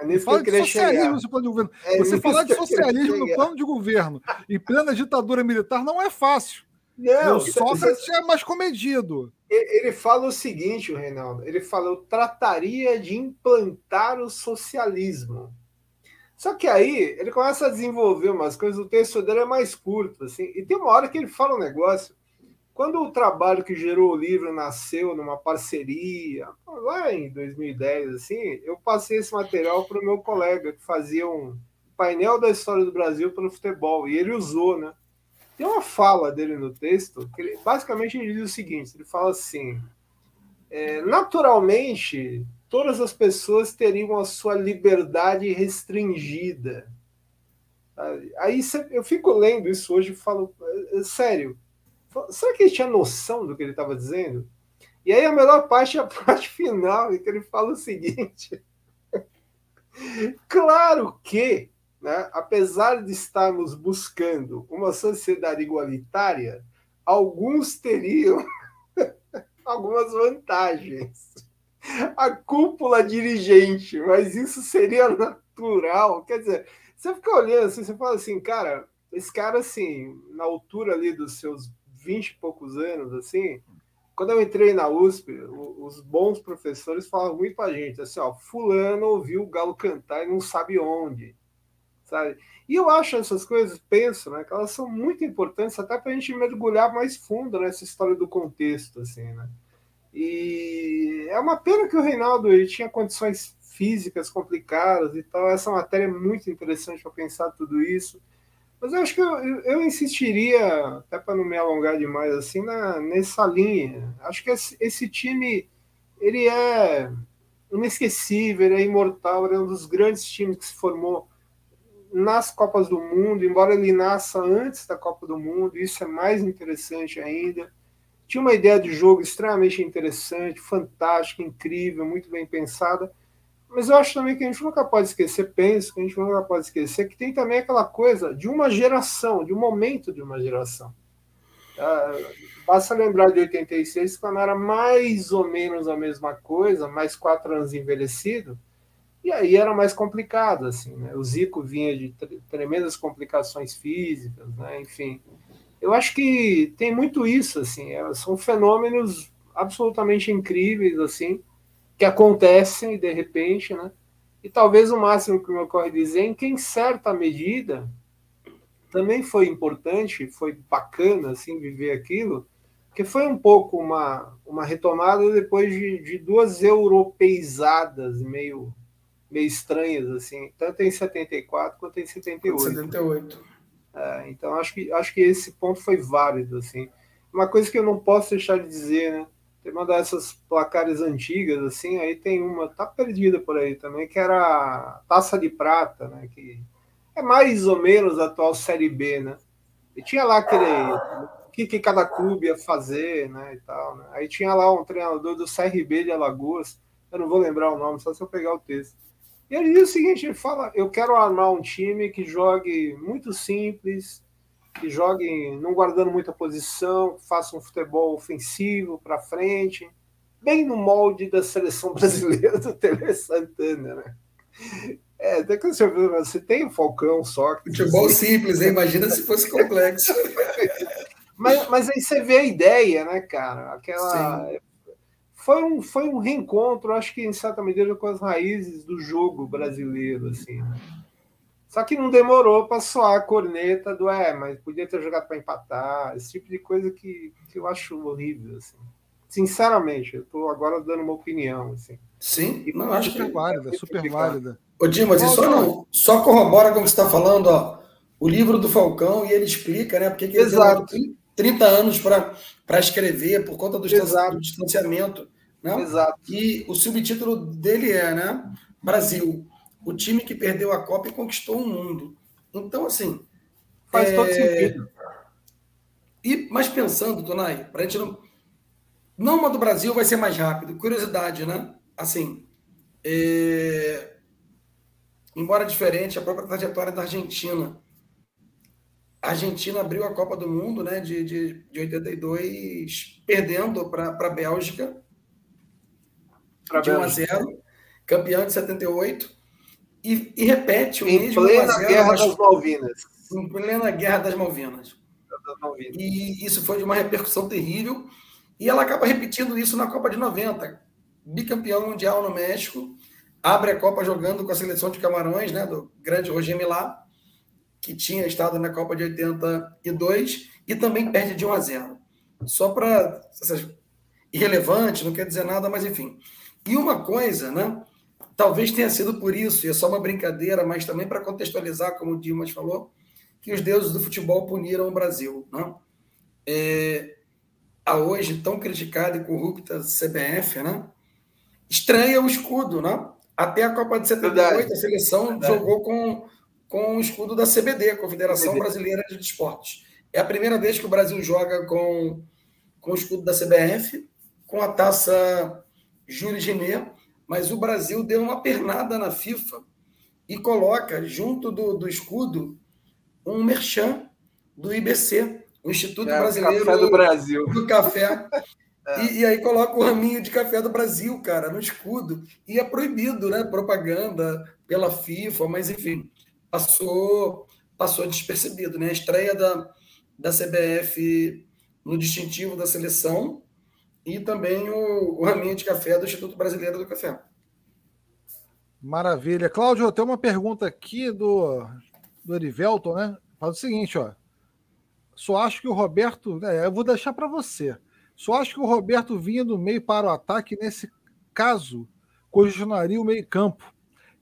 É nisso que eu queria de socialismo chegar. no seu plano de governo. É Você falar de socialismo no plano de governo em plena ditadura militar não é fácil. Não, o Sócrates é mais comedido. Ele fala o seguinte, o Reinaldo. Ele fala: eu trataria de implantar o socialismo. Só que aí ele começa a desenvolver umas coisas, o texto dele é mais curto, assim, e tem uma hora que ele fala um negócio. Quando o trabalho que gerou o livro nasceu numa parceria, lá em 2010, assim, eu passei esse material para o meu colega que fazia um painel da história do Brasil pelo futebol, e ele usou, né? Tem uma fala dele no texto que ele, basicamente ele diz o seguinte: ele fala assim. é, naturalmente, todas as pessoas teriam a sua liberdade restringida. Aí eu fico lendo isso hoje e falo, é, é, sério, será que ele tinha noção do que ele estava dizendo? E aí a melhor parte é a parte final, em que ele fala o seguinte: claro que, né, apesar de estarmos buscando uma sociedade igualitária, alguns teriam algumas vantagens. A cúpula dirigente, mas isso seria natural. Quer dizer, você fica olhando assim, você fala assim, cara, esse cara, assim, na altura ali dos seus vinte e poucos anos, assim, quando eu entrei na USP, os bons professores falavam muito pra gente, assim, ó, fulano ouviu o galo cantar e não sabe onde, sabe? E eu acho essas coisas, penso, né, que elas são muito importantes até para a gente mergulhar mais fundo nessa história do contexto, assim, né? E é uma pena que o Reinaldo ele tinha condições físicas complicadas e tal. Essa matéria é muito interessante para pensar tudo isso. Mas eu acho que eu, eu insistiria, até para não me alongar demais assim, na, nessa linha. Acho que esse, esse, time ele é inesquecível, ele é imortal, ele é um dos grandes times que se formou nas Copas do Mundo, embora ele nasça antes da Copa do Mundo, isso é mais interessante ainda. Tinha uma ideia de jogo extremamente interessante, fantástica, incrível, muito bem pensada. Mas eu acho também que a gente nunca pode esquecer, penso que a gente nunca pode esquecer que tem também aquela coisa de uma geração, de um momento de uma geração. Uh, basta lembrar de 86, quando era mais ou menos a mesma coisa, mais quatro anos envelhecido, e aí era mais complicado, assim, né? O Zico vinha de tremendas complicações físicas, né? Enfim, eu acho que tem muito isso, assim, é, são fenômenos absolutamente incríveis, assim, que acontecem de repente, né? E talvez o máximo que me ocorre dizer é que, em certa medida, também foi importante, foi bacana, assim, viver aquilo, que foi um pouco uma, uma retomada depois de, de duas europeizadas meio meio estranhas, assim, tanto em 74 quanto em 78. 78. É, então, acho que, acho que esse ponto foi válido, assim. Uma coisa que eu não posso deixar de dizer, né? Tem uma dessas placares antigas, assim, aí tem uma, tá perdida por aí também, que era a Taça de Prata, né? Que é mais ou menos a atual Série B, né? E tinha lá aquele o que, que cada clube ia fazer, né, e tal, né? Aí tinha lá um treinador do CRB de Alagoas, eu não vou lembrar o nome, só se eu pegar o texto. E ele diz o seguinte: ele fala, eu quero armar um time que jogue muito simples, que jogue não guardando muita posição, que faça um futebol ofensivo para frente, bem no molde da seleção brasileira do Tele Santana, né? É, até que você, você tem o Falcão só. Futebol simples, hein? imagina se fosse complexo. mas, mas aí você vê a ideia, né, cara? Aquela. Sim foi um, foi um reencontro, acho que em certa medida, com as raízes do jogo brasileiro, assim. Né? Só que não demorou para soar a corneta do é, mas podia ter jogado para empatar, esse tipo de coisa que, que eu acho horrível, assim. Sinceramente, eu estou agora dando uma opinião, assim. Sim, e não acho super que válida, é super válida. Ô, Dimas, e só, não, só corrobora com o que você está falando, ó, o livro do Falcão, e ele explica, né, porque que ele Exato. 30 anos para escrever por conta do, do distanciamento. Né? Exato. E o subtítulo dele é né? Brasil, o time que perdeu a Copa e conquistou o mundo. Então, assim. Faz é... todo sentido. E, mas pensando, Tonai, para a gente não. Não uma do Brasil vai ser mais rápido. Curiosidade, né? Assim. É... Embora diferente, a própria trajetória da Argentina. A Argentina abriu a Copa do Mundo né, de, de, de 82, perdendo para a Bélgica de 1 a 0, campeão de 78, e, e repete o em mesmo plena 0, guerra mas, das Malvinas. Em plena guerra das Malvinas. E isso foi de uma repercussão terrível. E ela acaba repetindo isso na Copa de 90. Bicampeão mundial no México, abre a Copa jogando com a seleção de Camarões, né, do grande Roger Milá, que tinha estado na Copa de 82, e também perde de 1 a 0. Só para. Irrelevante, não quer dizer nada, mas enfim. E uma coisa, né? Talvez tenha sido por isso, e é só uma brincadeira, mas também para contextualizar, como o Dimas falou, que os deuses do futebol puniram o Brasil. Né? É, a, hoje tão criticada e corrupta CBF, né? Estranha o escudo, né? Até a Copa de 78, Verdade. a seleção Verdade. jogou com, com o escudo da CBD, Confederação CBD. Brasileira de Esportes. É a primeira vez que o Brasil joga com, com o escudo da CBF, com a taça Júlio Genet, mas o Brasil deu uma pernada na FIFA e coloca junto do, do escudo um merchan do IBC, o Instituto é, Brasileiro Café do Brasil. Do Café. É. E, e, aí coloca o raminho de café do Brasil, cara, no escudo. E é proibido, né? Propaganda pela FIFA, mas enfim, passou passou despercebido, né? A estreia da, da CBF no distintivo da seleção e também o, o raminho de café do Instituto Brasileiro do Café. Maravilha. Cláudio, tem uma pergunta aqui do, do Erivelton, né? Faz o seguinte, ó. Só acho que o Roberto. É, eu vou deixar para você. Só acho que o Roberto vinha do meio para o ataque, nesse caso, congestionaria o meio-campo.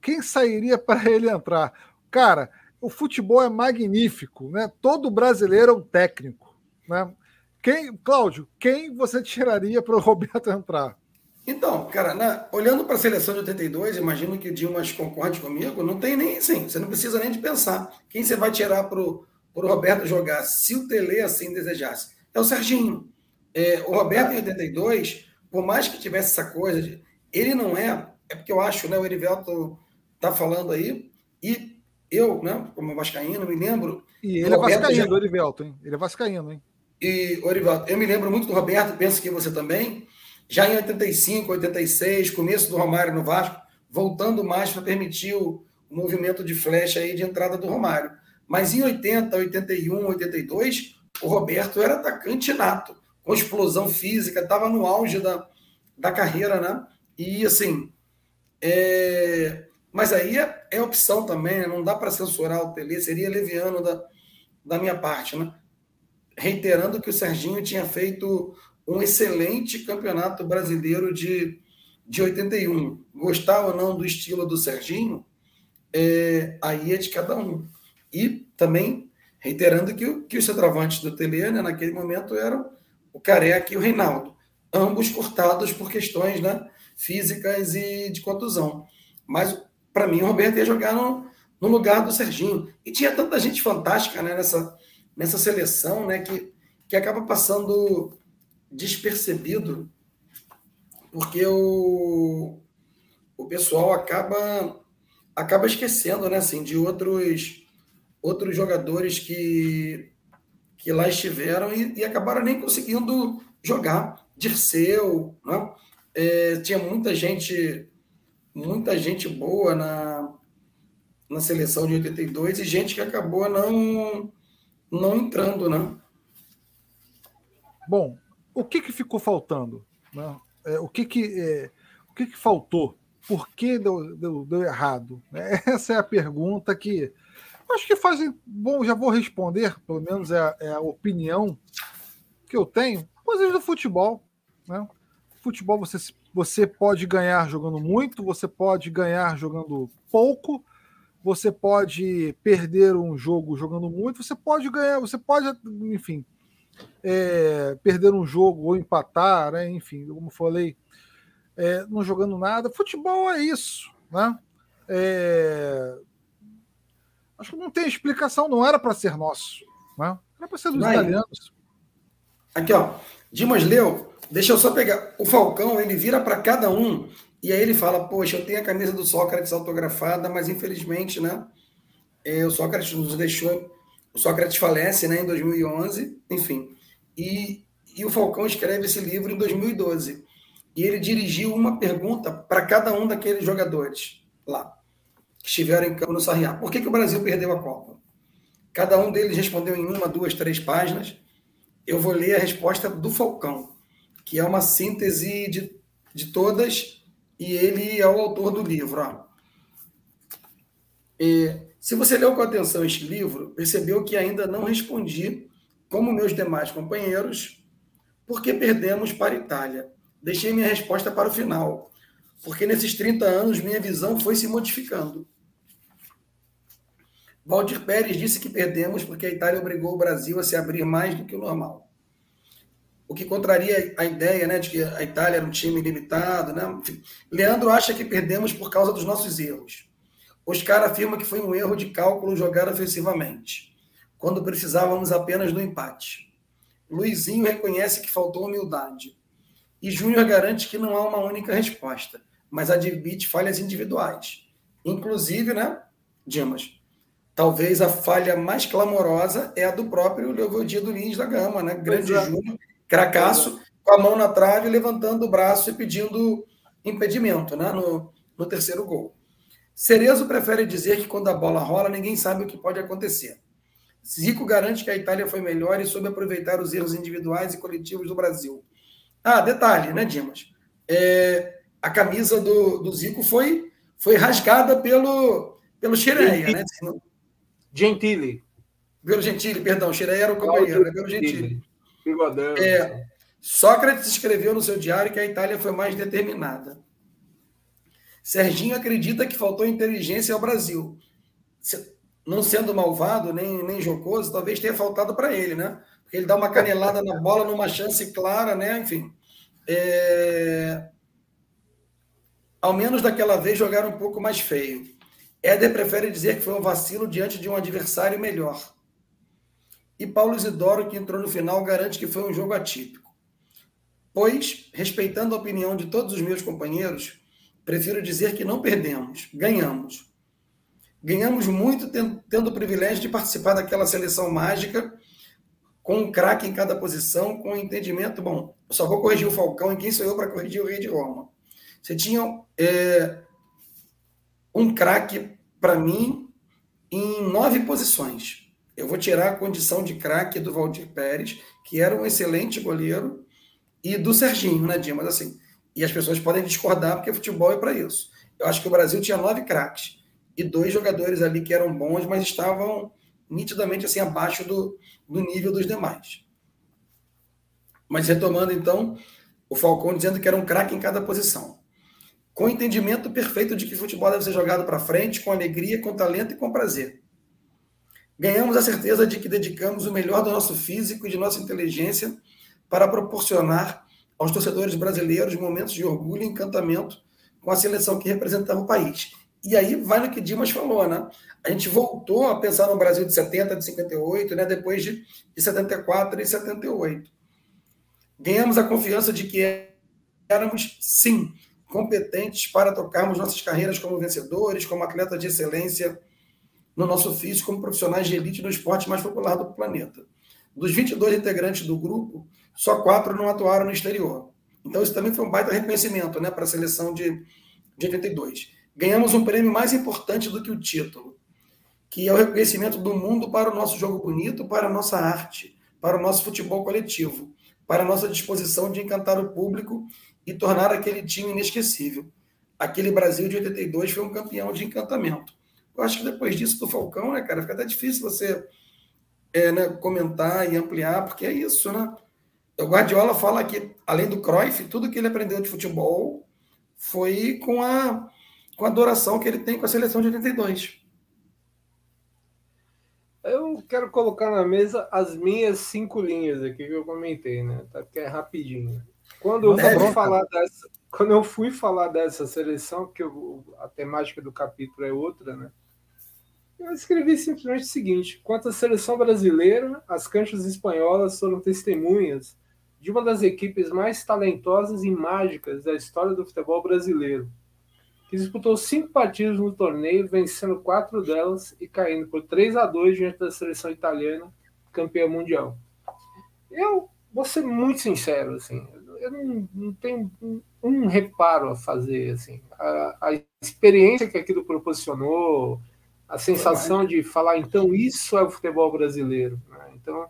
Quem sairia para ele entrar? Cara, o futebol é magnífico, né? Todo brasileiro é um técnico, né? Quem, Cláudio, quem você tiraria para o Roberto entrar? Então, cara, na, olhando para a seleção de 82, imagino que Dimas concorde comigo, não tem nem assim, você não precisa nem de pensar. Quem você vai tirar para o Roberto jogar, se o Tele assim desejasse? É o Serginho. É, o Roberto em 82, por mais que tivesse essa coisa, de, ele não é, é porque eu acho, né, o Erivelto tá falando aí, e eu, né, como vascaíno, me lembro... E ele é vascaíno, já... Erivelto, hein? Ele é vascaíno, hein? E, Orivaldo, eu me lembro muito do Roberto, penso que você também, já em 85, 86, começo do Romário no Vasco, voltando mais para permitir o, movimento de flecha aí de entrada do Romário. Mas em 80, 81, 82, o Roberto era atacante nato, com explosão física, estava no auge da, da carreira, né? E assim, é... mas aí é, é opção também, né? não dá para censurar o Tele, seria leviano da, da minha parte, né? Reiterando que o Serginho tinha feito um excelente campeonato brasileiro de, de 81. Gostar ou não do estilo do Serginho, é, aí é de cada um. E também reiterando que, que os centroavantes do Tele, né, naquele momento, eram o Careca e o Reinaldo, ambos cortados por questões né, físicas e de contusão. Mas, para mim, o Roberto ia jogar no, no lugar do Serginho. E tinha tanta gente fantástica né, nessa, nessa seleção, né, que, que acaba passando despercebido, porque o, o pessoal acaba acaba esquecendo, né, assim, de outros outros jogadores que que lá estiveram e, e acabaram nem conseguindo jogar. Dirceu, né? É, tinha muita gente muita gente boa na, na seleção de 82 e gente que acabou não não entrando, né? Bom, o que, que ficou faltando? Né? É, o que, que, é, o que, que faltou? Por que deu, deu, deu errado? É, essa é a pergunta que acho que fazem. Bom, já vou responder, pelo menos é a, é a opinião que eu tenho. Coisas do futebol. Né? Futebol você, você pode ganhar jogando muito, você pode ganhar jogando pouco, você pode perder um jogo jogando muito, você pode ganhar, você pode, enfim, é, perder um jogo ou empatar, né? enfim, como falei, é, não jogando nada. Futebol é isso, né? É, acho que não tem explicação, não era para ser nosso, né? Era para ser dos Vai. italianos. Aqui, ó, Dimas leu, deixa eu só pegar. O Falcão, ele vira para cada um e aí ele fala: Poxa, eu tenho a camisa do Sócrates autografada, mas infelizmente, né? É, o Sócrates nos deixou. O Sócrates falece né, em 2011, enfim. E, e o Falcão escreve esse livro em 2012. E ele dirigiu uma pergunta para cada um daqueles jogadores lá, que estiveram em campo no Sarriá. Por que, que o Brasil perdeu a Copa? Cada um deles respondeu em uma, duas, três páginas. Eu vou ler a resposta do Falcão, que é uma síntese de, de todas e ele é o autor do livro. Ó. E, se você leu com atenção este livro, percebeu que ainda não respondi, como meus demais companheiros, por que perdemos para a Itália. Deixei minha resposta para o final, porque nesses 30 anos minha visão foi se modificando. Valdir Pérez disse que perdemos porque a Itália obrigou o Brasil a se abrir mais do que o normal. O que contraria a ideia né, de que a Itália era um time limitado. Né? Leandro acha que perdemos por causa dos nossos erros. Oscar afirma que foi um erro de cálculo jogar ofensivamente, quando precisávamos apenas do empate. Luizinho reconhece que faltou humildade. E Júnior garante que não há uma única resposta, mas admite falhas individuais. Inclusive, né, Dimas? Talvez a falha mais clamorosa é a do próprio Leovaldir do Lins da Gama, né? Grande é. Júnior, cracaço, com a mão na trave, levantando o braço e pedindo impedimento né? no, no terceiro gol. Cerezo prefere dizer que quando a bola rola, ninguém sabe o que pode acontecer. Zico garante que a Itália foi melhor e soube aproveitar os erros individuais e coletivos do Brasil. Ah, detalhe, né, Dimas? É, a camisa do, do Zico foi, foi rasgada pelo, pelo Xireia, né? Gentili. Pelo Gentili, perdão. Xireia era o companheiro, né? pelo Gentili. É, Sócrates escreveu no seu diário que a Itália foi mais determinada. Serginho acredita que faltou inteligência ao Brasil. Não sendo malvado, nem, nem jocoso, talvez tenha faltado para ele, né? Porque ele dá uma canelada na bola numa chance clara, né? Enfim. É... Ao menos daquela vez jogaram um pouco mais feio. Éder prefere dizer que foi um vacilo diante de um adversário melhor. E Paulo Isidoro, que entrou no final, garante que foi um jogo atípico. Pois, respeitando a opinião de todos os meus companheiros, Prefiro dizer que não perdemos, ganhamos. Ganhamos muito tendo o privilégio de participar daquela seleção mágica, com um craque em cada posição, com um entendimento. Bom, eu só vou corrigir o Falcão, e quem sou eu para corrigir o Rei de Roma? Você tinha é, um craque, para mim, em nove posições. Eu vou tirar a condição de craque do Valdir Pérez, que era um excelente goleiro, e do Serginho, né, Dimas? Assim, e as pessoas podem discordar, porque futebol é para isso. Eu acho que o Brasil tinha nove craques e dois jogadores ali que eram bons, mas estavam nitidamente assim abaixo do, do nível dos demais. Mas retomando então, o Falcão dizendo que era um craque em cada posição. Com o entendimento perfeito de que futebol deve ser jogado para frente, com alegria, com talento e com prazer. Ganhamos a certeza de que dedicamos o melhor do nosso físico e de nossa inteligência para proporcionar aos torcedores brasileiros momentos de orgulho e encantamento com a seleção que representava o país. E aí vai no que Dimas falou, né? A gente voltou a pensar no Brasil de 70, de 58, né? depois de, de 74 e 78. Ganhamos a confiança de que éramos, sim, competentes para tocarmos nossas carreiras como vencedores, como atletas de excelência no nosso ofício, como profissionais de elite no esporte mais popular do planeta. Dos 22 integrantes do grupo, só quatro não atuaram no exterior. Então, isso também foi um baita reconhecimento né, para a seleção de, de 82. Ganhamos um prêmio mais importante do que o título, que é o reconhecimento do mundo para o nosso jogo bonito, para a nossa arte, para o nosso futebol coletivo, para a nossa disposição de encantar o público e tornar aquele time inesquecível. Aquele Brasil de 82 foi um campeão de encantamento. Eu acho que depois disso do Falcão, né, cara, fica até difícil você é, né, comentar e ampliar, porque é isso, né? O Guardiola fala que, além do Cruyff, tudo que ele aprendeu de futebol foi com a, com a adoração que ele tem com a seleção de 82. Eu quero colocar na mesa as minhas cinco linhas aqui que eu comentei, né? Tá, que é rapidinho. Quando eu, fui falar dessa, quando eu fui falar dessa seleção, que eu, a temática do capítulo é outra, né? Eu escrevi simplesmente o seguinte: quanto à seleção brasileira, as canchas espanholas foram testemunhas de uma das equipes mais talentosas e mágicas da história do futebol brasileiro, que disputou cinco partidas no torneio, vencendo quatro delas e caindo por 3 a 2 diante da seleção italiana, campeã mundial. Eu vou ser muito sincero, assim, eu não, não tenho um, um, reparo a fazer, assim, a, a experiência que aquilo proporcionou, a sensação de falar, então isso é o futebol brasileiro, né? então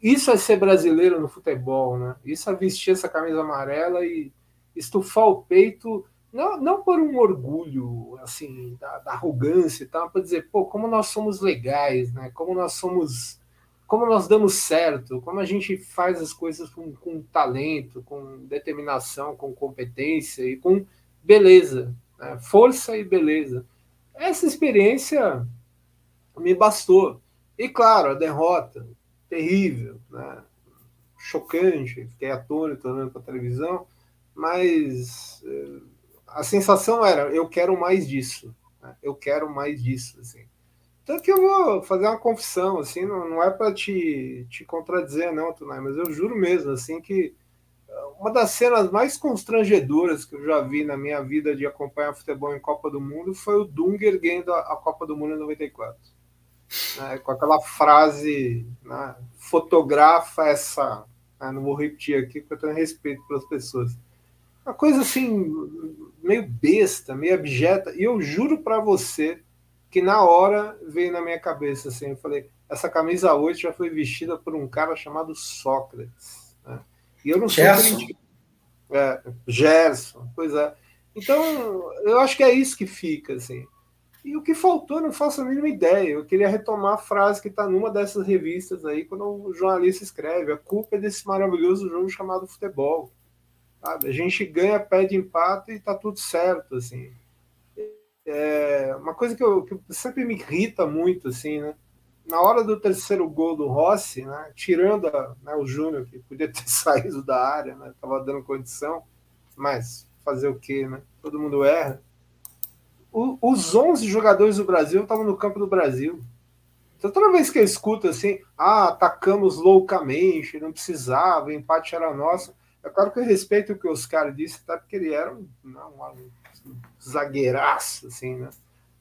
isso é ser brasileiro no futebol, né? Isso é vestir essa camisa amarela e estufar o peito, não, não por um orgulho, assim, da, da arrogância e tal, para dizer, pô, como nós somos legais, né? Como nós somos, como nós damos certo, como a gente faz as coisas com, com talento, com determinação, com competência e com beleza, né? força e beleza. Essa experiência me bastou. E claro, a derrota, terrível, né? chocante, fiquei atônito olhando para a televisão, mas eh, a sensação era, eu quero mais disso, né? eu quero mais disso, assim. Tanto que eu vou fazer uma confissão, assim, não, não é para te, te contradizer, não, Tunai, mas eu juro mesmo, assim, que uma das cenas mais constrangedoras que eu já vi na minha vida de acompanhar futebol em Copa do Mundo foi o Dunga ganhando a Copa do Mundo em 94. Né, com aquela frase, né, fotografa essa. Né, não vou repetir aqui porque eu tenho respeito pelas pessoas. Uma coisa assim, meio besta, meio abjeta. E eu juro para você que na hora veio na minha cabeça assim: eu falei, essa camisa 8 já foi vestida por um cara chamado Sócrates. E eu não Gerson. sou é, Gerson, pois é. Então, eu acho que é isso que fica, assim. E o que faltou, não faço a mínima ideia. Eu queria retomar a frase que está numa dessas revistas aí, quando o jornalista escreve: a culpa é desse maravilhoso jogo chamado futebol. Sabe? A gente ganha, pede empate e está tudo certo, assim. É uma coisa que, eu, que sempre me irrita muito, assim, né? Na hora do terceiro gol do Rossi, né, tirando a, né, o Júnior, que podia ter saído da área, né, dando condição, mas fazer o quê, né? Todo mundo erra. O, os 11 jogadores do Brasil estavam no campo do Brasil. Então, toda vez que eu escuto assim, ah, atacamos loucamente, não precisava, o empate era nosso. É claro que eu respeito o que os caras disse, tá? porque ele era um, não, um zagueiraço, assim, né?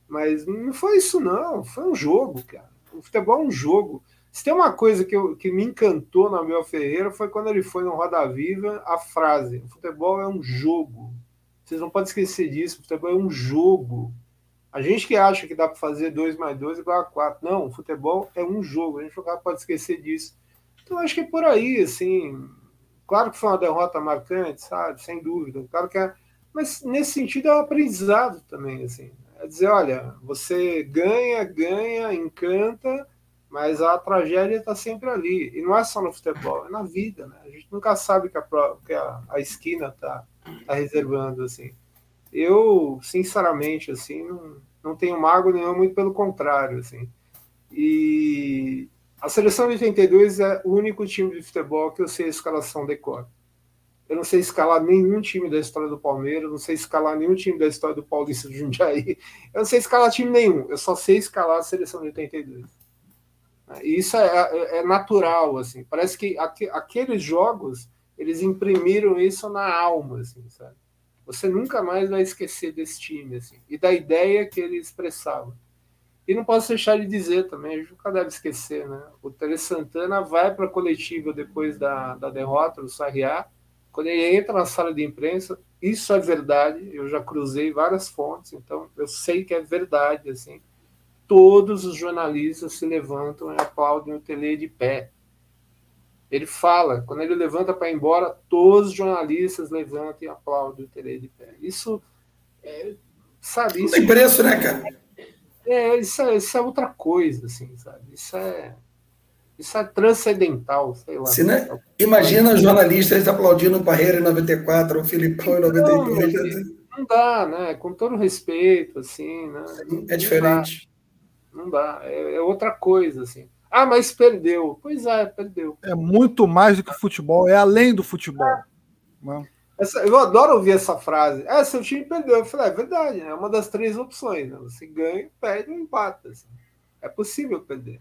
Mas não foi isso, não. Foi um jogo, cara o futebol é um jogo. Se tem uma coisa que, eu, que me encantou na Abel Ferreira foi quando ele foi no Roda Viva a frase: o futebol é um jogo. Vocês não podem esquecer disso, o futebol é um jogo. A gente que acha que dá para fazer 2 mais 2 igual a 4. Não, o futebol é um jogo, a gente não pode esquecer disso. Então acho que é por aí, assim. Claro que foi uma derrota marcante, sabe? Sem dúvida. Claro que é. Mas nesse sentido é um aprendizado também, assim. É dizer, olha, você ganha, ganha, encanta, mas a tragédia está sempre ali. E não é só no futebol, é na vida, né? A gente nunca sabe que a, que a, a esquina está tá reservando, assim. Eu, sinceramente, assim, não, não tenho mago nenhum, muito pelo contrário, assim. E a seleção de 82 é o único time de futebol que eu sei a escalação decora. Eu não sei escalar nenhum time da história do Palmeiras, não sei escalar nenhum time da história do Paulista de Jundiaí. Eu não sei escalar time nenhum, eu só sei escalar a seleção de 82. E isso é, é, é natural, assim. Parece que aqu aqueles jogos eles imprimiram isso na alma, assim, sabe? Você nunca mais vai esquecer desse time, assim, e da ideia que ele expressava. E não posso deixar de dizer também, a gente nunca deve esquecer, né? O Tele Santana vai para a coletiva depois da, da derrota do Sarriá, quando ele entra na sala de imprensa, isso é verdade, eu já cruzei várias fontes, então eu sei que é verdade, assim. Todos os jornalistas se levantam e aplaudem o Tele de pé. Ele fala, quando ele levanta para ir embora, todos os jornalistas levantam e aplaudem o Tele de pé. Isso é, sabe, isso Não tem preço, né, cara? É, isso é, isso é outra coisa, assim, sabe? Isso é isso é transcendental, sei lá. Se, né? Imagina jornalistas aplaudindo o Parreira em 94, o Filipão em 92. Não, não dá, né? Com todo respeito, assim, né? É diferente. Não dá, não dá. É, é, outra coisa, assim. Ah, mas perdeu. Pois é, perdeu. É muito mais do que futebol, é além do futebol. Né? Essa, eu adoro ouvir essa frase. É, seu time perdeu. Eu falei, é verdade, né? é uma das três opções. Né? Você ganha, perde ou empata. Assim. É possível perder.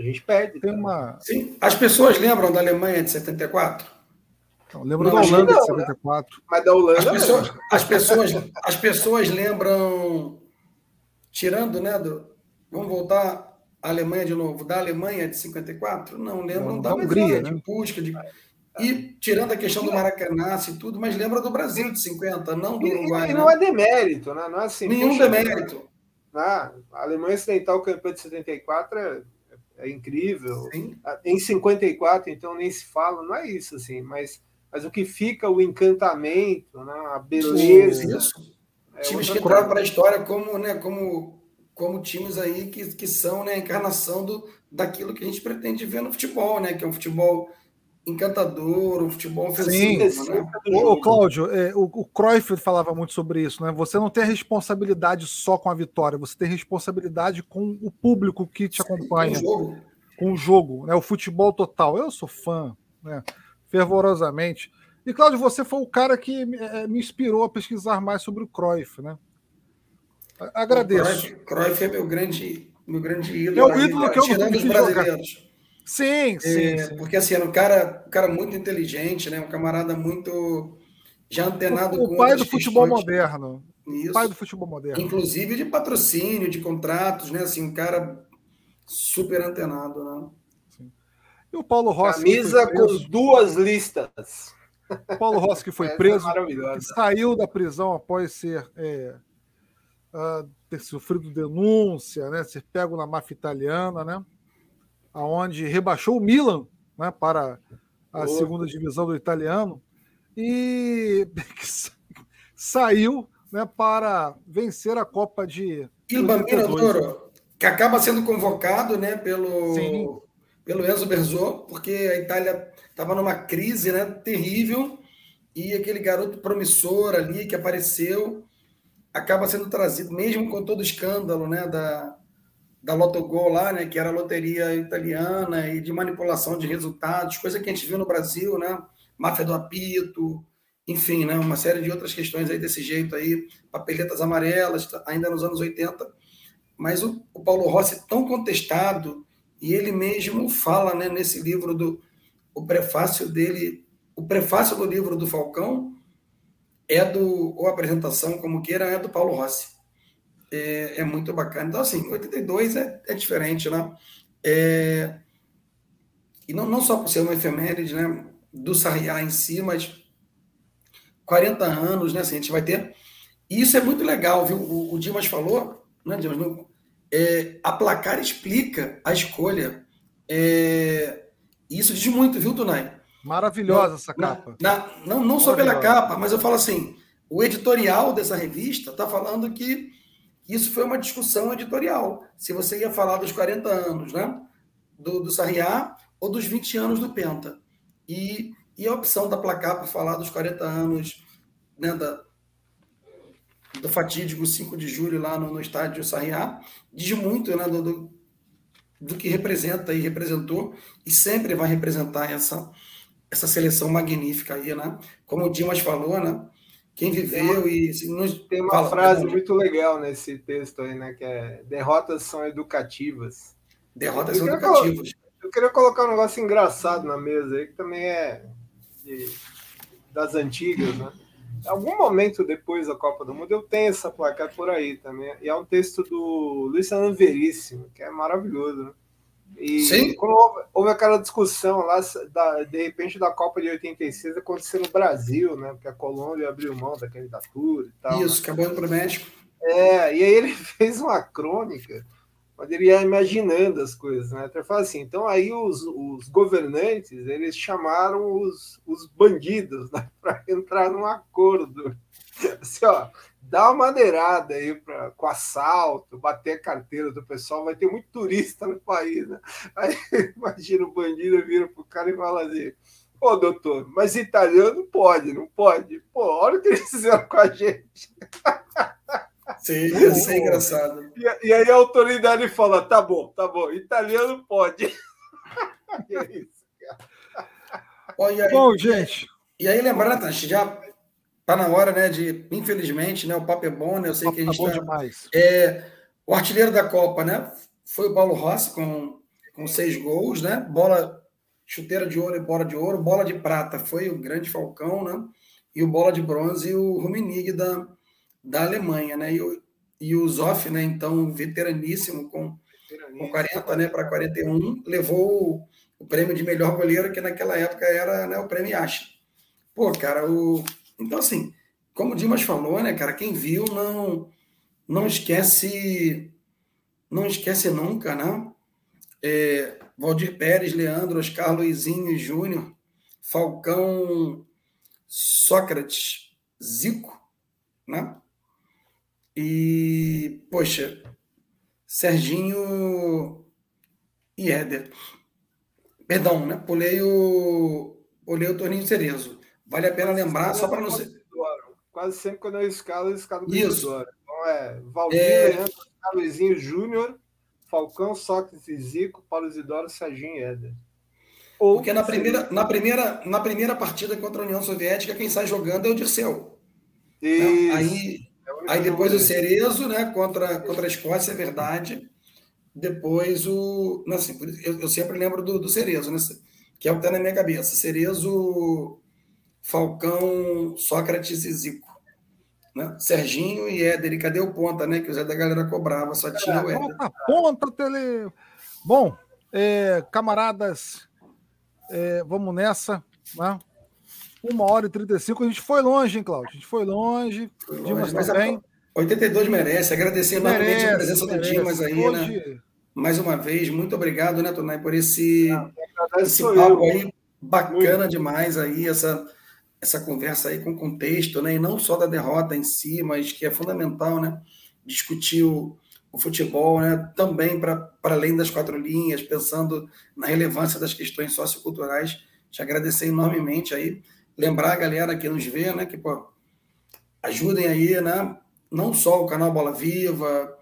A gente perde. Tem uma... Sim. As pessoas lembram da Alemanha de 74? Não, lembro da Holanda não, de 74. Né? Mas da Holanda. As pessoas, as pessoas, as pessoas lembram, tirando, né? Do, vamos voltar à Alemanha de novo, da Alemanha de 54? Não, lembram não, da, da Hungria, né? de Pusca, de, e tirando a questão do Maracanã e tudo, mas lembra do Brasil de 50, não do Uruguai. E, e não né? é demérito, né? Não é assim. Nenhum demérito. Ah, a Alemanha Ocidental campeã de 74 é é incrível. Sim. Ah, em 54, então nem se fala, não é isso assim, mas, mas o que fica o encantamento, né, a beleza. Isso. É times que entraram para a história como, né, como, como times aí que, que são né, a encarnação do, daquilo que a gente pretende ver no futebol, né, que é um futebol encantador, um futebol ofensivo. Sim, né? Ô, Cláudio, é, o, o Cruyff falava muito sobre isso, né? Você não tem responsabilidade só com a vitória, você tem responsabilidade com o público que te Sim, acompanha. Com o jogo. Com o jogo, né? O futebol total. Eu sou fã, né? fervorosamente. E, Cláudio, você foi o cara que é, me inspirou a pesquisar mais sobre o Cruyff, né? Agradeço. O Cruyff, Cruyff é meu grande, meu grande ídolo. É o ídolo que eu tirando os brasileiros. Sim, sim, é, sim, Porque assim, era um cara, um cara muito inteligente, né? Um camarada muito já antenado o, com o pai do futebol moderno. Isso. O pai do futebol moderno. Inclusive de patrocínio, de contratos, né? Assim, um cara super antenado, né? Sim. E o Paulo Rossi. Camisa com duas listas. O Paulo Rossi que foi é preso, que saiu da prisão após ser é, uh, ter sofrido denúncia, né? Ser pego na máfia italiana, né? Aonde rebaixou o Milan né, para a segunda divisão do italiano. E saiu né, para vencer a Copa de. Il Bambino Doro, que acaba sendo convocado né, pelo, pelo Enzo Berzot, porque a Itália estava numa crise né, terrível e aquele garoto promissor ali que apareceu acaba sendo trazido, mesmo com todo o escândalo né, da, da Lotogol lá, né, que era loteria italiana e de manipulação de resultados, coisa que a gente viu no Brasil, né, máfia do apito, enfim, né, uma série de outras questões aí desse jeito aí, papeletas amarelas, ainda nos anos 80. Mas o, o Paulo Rossi tão contestado e ele mesmo fala, né, nesse livro do o prefácio dele, o prefácio do livro do Falcão é do ou apresentação como queira é do Paulo Rossi é, é muito bacana. Então, assim, 82 é, é diferente, né? É, e não, não só por ser uma efeméride, né? Do Sarriá em si, mas 40 anos, né? Assim, a gente vai ter. E isso é muito legal, viu? O, o Dimas falou, né, Dimas? Não, é, a placar explica a escolha. É, isso diz muito, viu, Tunai? Maravilhosa essa capa. Na, não, não só pela capa, mas eu falo assim: o editorial dessa revista está falando que isso foi uma discussão editorial. Se você ia falar dos 40 anos né, do, do Sarriá ou dos 20 anos do Penta. E, e a opção da placar para falar dos 40 anos né, da, do fatídico 5 de julho lá no, no estádio Sarriá diz muito né, do, do, do, que representa e representou e sempre vai representar essa, essa seleção magnífica aí, né? Como o Dimas falou, né? Quem viveu tem e assim, nos... tem uma Fala, frase muito legal nesse texto aí, né? Que é derrotas são educativas. Derrotas são educativas. Eu queria colocar um negócio engraçado na mesa aí, que também é de, das antigas, né? Em algum momento depois da Copa do Mundo, eu tenho essa placa por aí também. E é um texto do Luiz Fernando Veríssimo, que é maravilhoso, né? E Sim. quando houve, houve, aquela discussão lá, da, de repente, da Copa de 86 aconteceu no Brasil, né? Porque a Colômbia abriu mão da candidatura e tal. Isso, né? acabou indo para o México. É, e aí ele fez uma crônica onde ele ia imaginando as coisas, né? Ele fala assim, então aí os, os governantes, eles chamaram os, os bandidos né, para entrar num acordo. Assim, ó, dá uma maneirada aí pra, com assalto, bater a carteira do pessoal, vai ter muito turista no país, né? Aí imagina o bandido vira pro cara e fala assim: Ô doutor, mas italiano pode, não pode? Pô, olha o que eles fizeram com a gente. Sim, isso é engraçado. E, e, aí a autoridade fala: tá bom, tá bom, italiano pode. e é isso, cara. Bom, gente. E aí, lembrando, já Tá na hora, né? De, infelizmente, né? O papo é bom, né? Eu sei que a gente tá, demais. É, o artilheiro da Copa, né? Foi o Paulo Rossi com, com seis gols, né? Bola, chuteira de ouro e bola de ouro. Bola de prata foi o grande Falcão, né? E o bola de bronze, o Rummenigge da, da Alemanha, né? E o, e o Zoff, né? Então, veteraníssimo, com, com 40 né, para 41, levou o, o prêmio de melhor goleiro, que naquela época era né, o prêmio Acha. Pô, cara, o, então, assim, como o Dimas falou, né, cara, quem viu não não esquece não esquece nunca, né? É, Valdir Pérez, Leandro, Oscar Luizinho Júnior, Falcão, Sócrates, Zico, né? E, poxa, Serginho e Éder. Perdão, né? Pulei o, pulei o Toninho Cerezo. Vale a pena lembrar, só para não ser. Quase sempre quando eu escalo, eu escalo Isso. Então é Valdir, é... Leandro, Luizinho Júnior, Falcão, Sócrates e Zico, Paulo Isidoro, Serginho e Éder. Ou Porque na primeira, na, primeira, na primeira partida contra a União Soviética, quem sai jogando é o Dirceu. Né? Aí, é aí depois o Cerezo, né, contra, contra a Escócia, é verdade. Depois o. Assim, eu, eu sempre lembro do, do Cerezo, né? Que é o que está na minha cabeça. Cerezo, Falcão, Sócrates e Zico. Né? Serginho e Éder. E cadê o ponta, né? Que o Zé da galera cobrava, só tinha é, o Éder. Ponta, ponta, tele. Bom, é, camaradas, é, vamos nessa. Né? Uma hora e 35. A gente foi longe, hein, Cláudio? A gente foi longe. Foi longe Dimas mas também. A 82 merece. Agradecer enormemente a presença merece. do Dimas aí, Hoje... né? Mais uma vez, muito obrigado, né, Tonai, por esse, ah, esse papo aí bacana muito. demais aí, essa, essa conversa aí com contexto, né? E não só da derrota em si, mas que é fundamental, né? Discutir o, o futebol, né? Também para além das quatro linhas, pensando na relevância das questões socioculturais. Te agradecer enormemente aí lembrar a galera que nos vê, né, que pô, ajudem aí, né, não só o canal Bola Viva,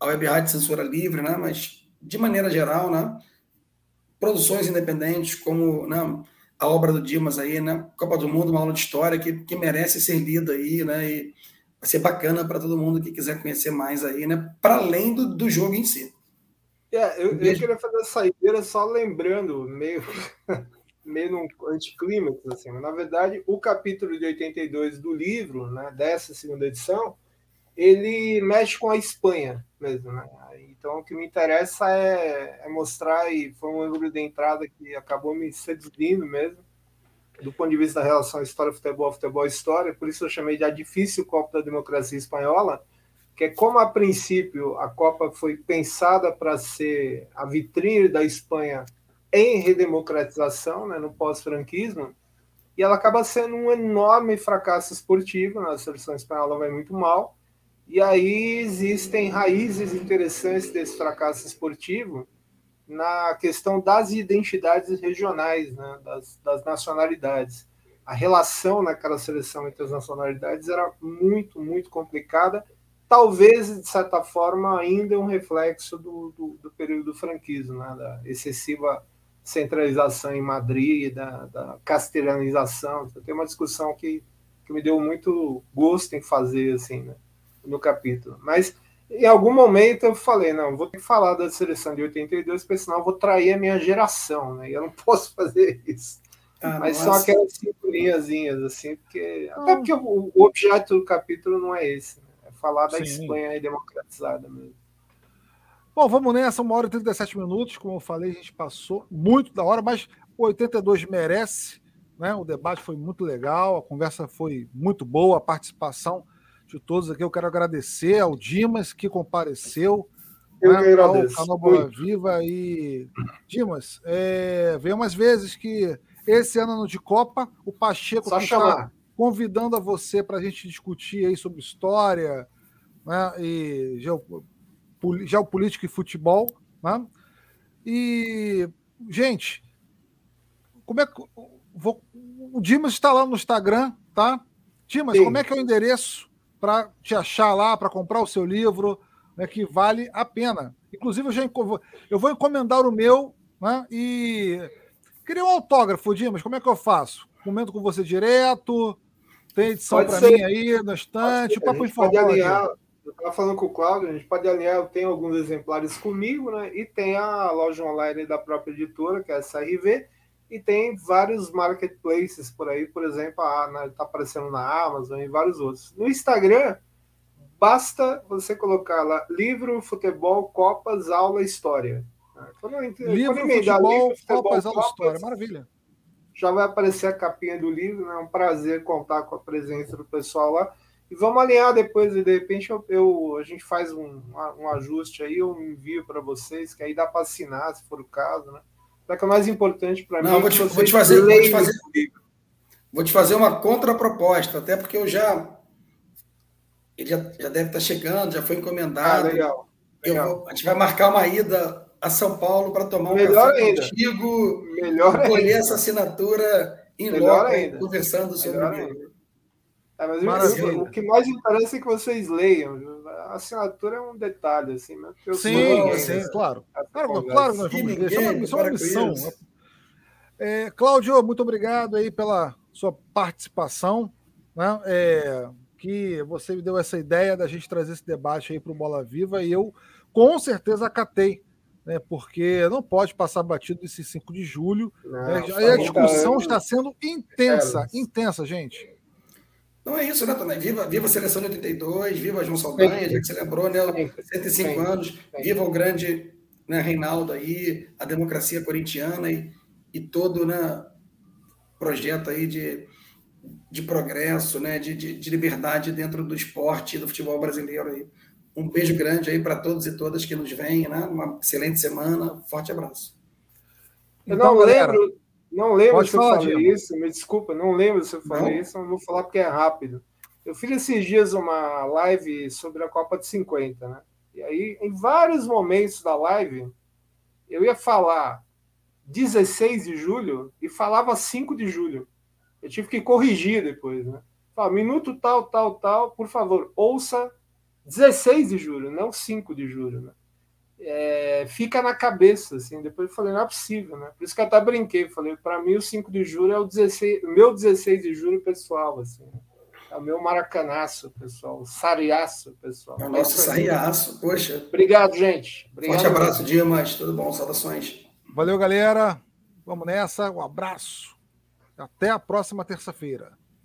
a Web Rádio Censura Livre, né, mas de maneira geral, né, produções independentes como, né, a obra do Dimas aí, né, Copa do Mundo, uma aula de história que, que merece ser lida aí, né, e vai ser bacana para todo mundo que quiser conhecer mais aí, né, para além do, do jogo em si. É, eu, eu queria fazer a saideira só lembrando, meio meio num anticlímax, assim. Mas, na verdade, o capítulo de 82 do livro, né, dessa segunda edição, ele mexe com a Espanha mesmo, né? Então, o que me interessa é, é mostrar, e foi um ângulo de entrada que acabou me seduzindo mesmo, do ponto de vista da relação história-futebol, futebol-história, por isso eu chamei de a difícil Copa da Democracia Espanhola, que é como, a princípio, a Copa foi pensada para ser a vitrine da Espanha em redemocratização, né, no pós-franquismo, e ela acaba sendo um enorme fracasso esportivo, né, a seleção espanhola vai muito mal, e aí existem raízes interessantes desse fracasso esportivo na questão das identidades regionais, né, das, das nacionalidades. A relação naquela seleção entre as nacionalidades era muito, muito complicada, talvez, de certa forma, ainda um reflexo do, do, do período do franquismo, né, da excessiva centralização em Madrid, da, da castelanização. Tem uma discussão que, que me deu muito gosto em fazer assim, né, no capítulo. Mas em algum momento eu falei, não, vou ter que falar da seleção de 82, porque senão eu vou trair a minha geração, né? E eu não posso fazer isso. Ah, Mas nossa. são aquelas cinco linhazinhas, assim, porque. Ah. Até porque o, o, objeto do capítulo não é esse, né? É falar da Sim. Espanha democratizada mesmo. Bom, vamos nessa, uma hora e 37 minutos. Como eu falei, a gente passou muito da hora, mas o 82 merece. Né? O debate foi muito legal, a conversa foi muito boa, a participação de todos aqui. Eu quero agradecer ao Dimas, que compareceu. Eu né, que agradeço. Ao canal Boa Viva. E, Dimas, é, veio umas vezes que esse ano de Copa, o Pacheco está convidando a você para a gente discutir aí sobre história né, e geopolítica e futebol. Né? E, gente, como é que. Vou, o Dimas está lá no Instagram, tá? Dimas, Sim. como é que é o endereço para te achar lá, para comprar o seu livro, né, que vale a pena. Inclusive, eu, já, eu vou encomendar o meu né, e queria um autógrafo, Dimas, como é que eu faço? Comento com você direto, tem edição para mim aí na estante, o papo informal. Eu estava falando com o Cláudio, a gente pode alinhar, eu tenho alguns exemplares comigo, né? E tem a loja online da própria editora, que é a SRV, e tem vários marketplaces por aí, por exemplo, está aparecendo na Amazon e vários outros. No Instagram, basta você colocar lá livro, futebol, copas, aula, história. Quando, livro, quando futebol, livro, futebol, copas, aula, história, maravilha. Já vai aparecer a capinha do livro, né? é um prazer contar com a presença do pessoal lá. E vamos alinhar depois, e de repente eu, eu a gente faz um, um ajuste aí, eu envio para vocês, que aí dá para assinar, se for o caso, né? Só que é mais importante para mim. Não, vou te, vou te fazer, vou te fazer, vou te fazer uma contraproposta, até porque eu já. Ele já, já deve estar tá chegando, já foi encomendado. Ah, legal. legal. Vou, a gente vai marcar uma ida a São Paulo para tomar um Melhor café ainda. contigo, Melhor colher essa assinatura em loco, conversando sobre Melhor o livro. É, mas o, o que mais interessa é que vocês leiam. A assinatura é um detalhe, assim, né? sim, sim, claro. Claro, claro, nós vamos ver. Isso é uma, isso é uma missão. É, Cláudio, muito obrigado aí pela sua participação. Né? É, que você me deu essa ideia da gente trazer esse debate aí para o Bola Viva e eu com certeza acatei, né? Porque não pode passar batido esse 5 de julho. Não, né? a discussão está sendo intensa, é, intensa, gente. Não é isso, né, Tomé? Viva, viva a seleção de 82, viva João Saldanha, já que você lembrou, né? 105 anos, viva o grande né, Reinaldo aí, a democracia corintiana e, e todo né, projeto aí de, de progresso, né, de, de, de liberdade dentro do esporte e do futebol brasileiro aí. Um beijo grande aí para todos e todas que nos veem, né? Uma excelente semana, forte abraço. Eu então, não galera, lembro, não lembro se eu falei isso, me desculpa, não lembro se eu falei não? isso, eu vou falar porque é rápido. Eu fiz esses dias uma live sobre a Copa de 50, né? E aí, em vários momentos da live, eu ia falar 16 de julho e falava 5 de julho. Eu tive que corrigir depois, né? Fala, minuto tal, tal, tal, por favor, ouça 16 de julho, não 5 de julho, né? É, fica na cabeça, assim. Depois eu falei, não é possível, né? Por isso que eu até brinquei, falei, para mim o 5 de julho é o 16, meu 16 de julho pessoal, assim. É o meu maracanaço, pessoal, o sariaço, pessoal. É o nosso sariaço, poxa. Obrigado, gente. Obrigado, Forte abraço, Dimas, tudo bom, saudações. Valeu, galera. Vamos nessa, um abraço. Até a próxima terça-feira.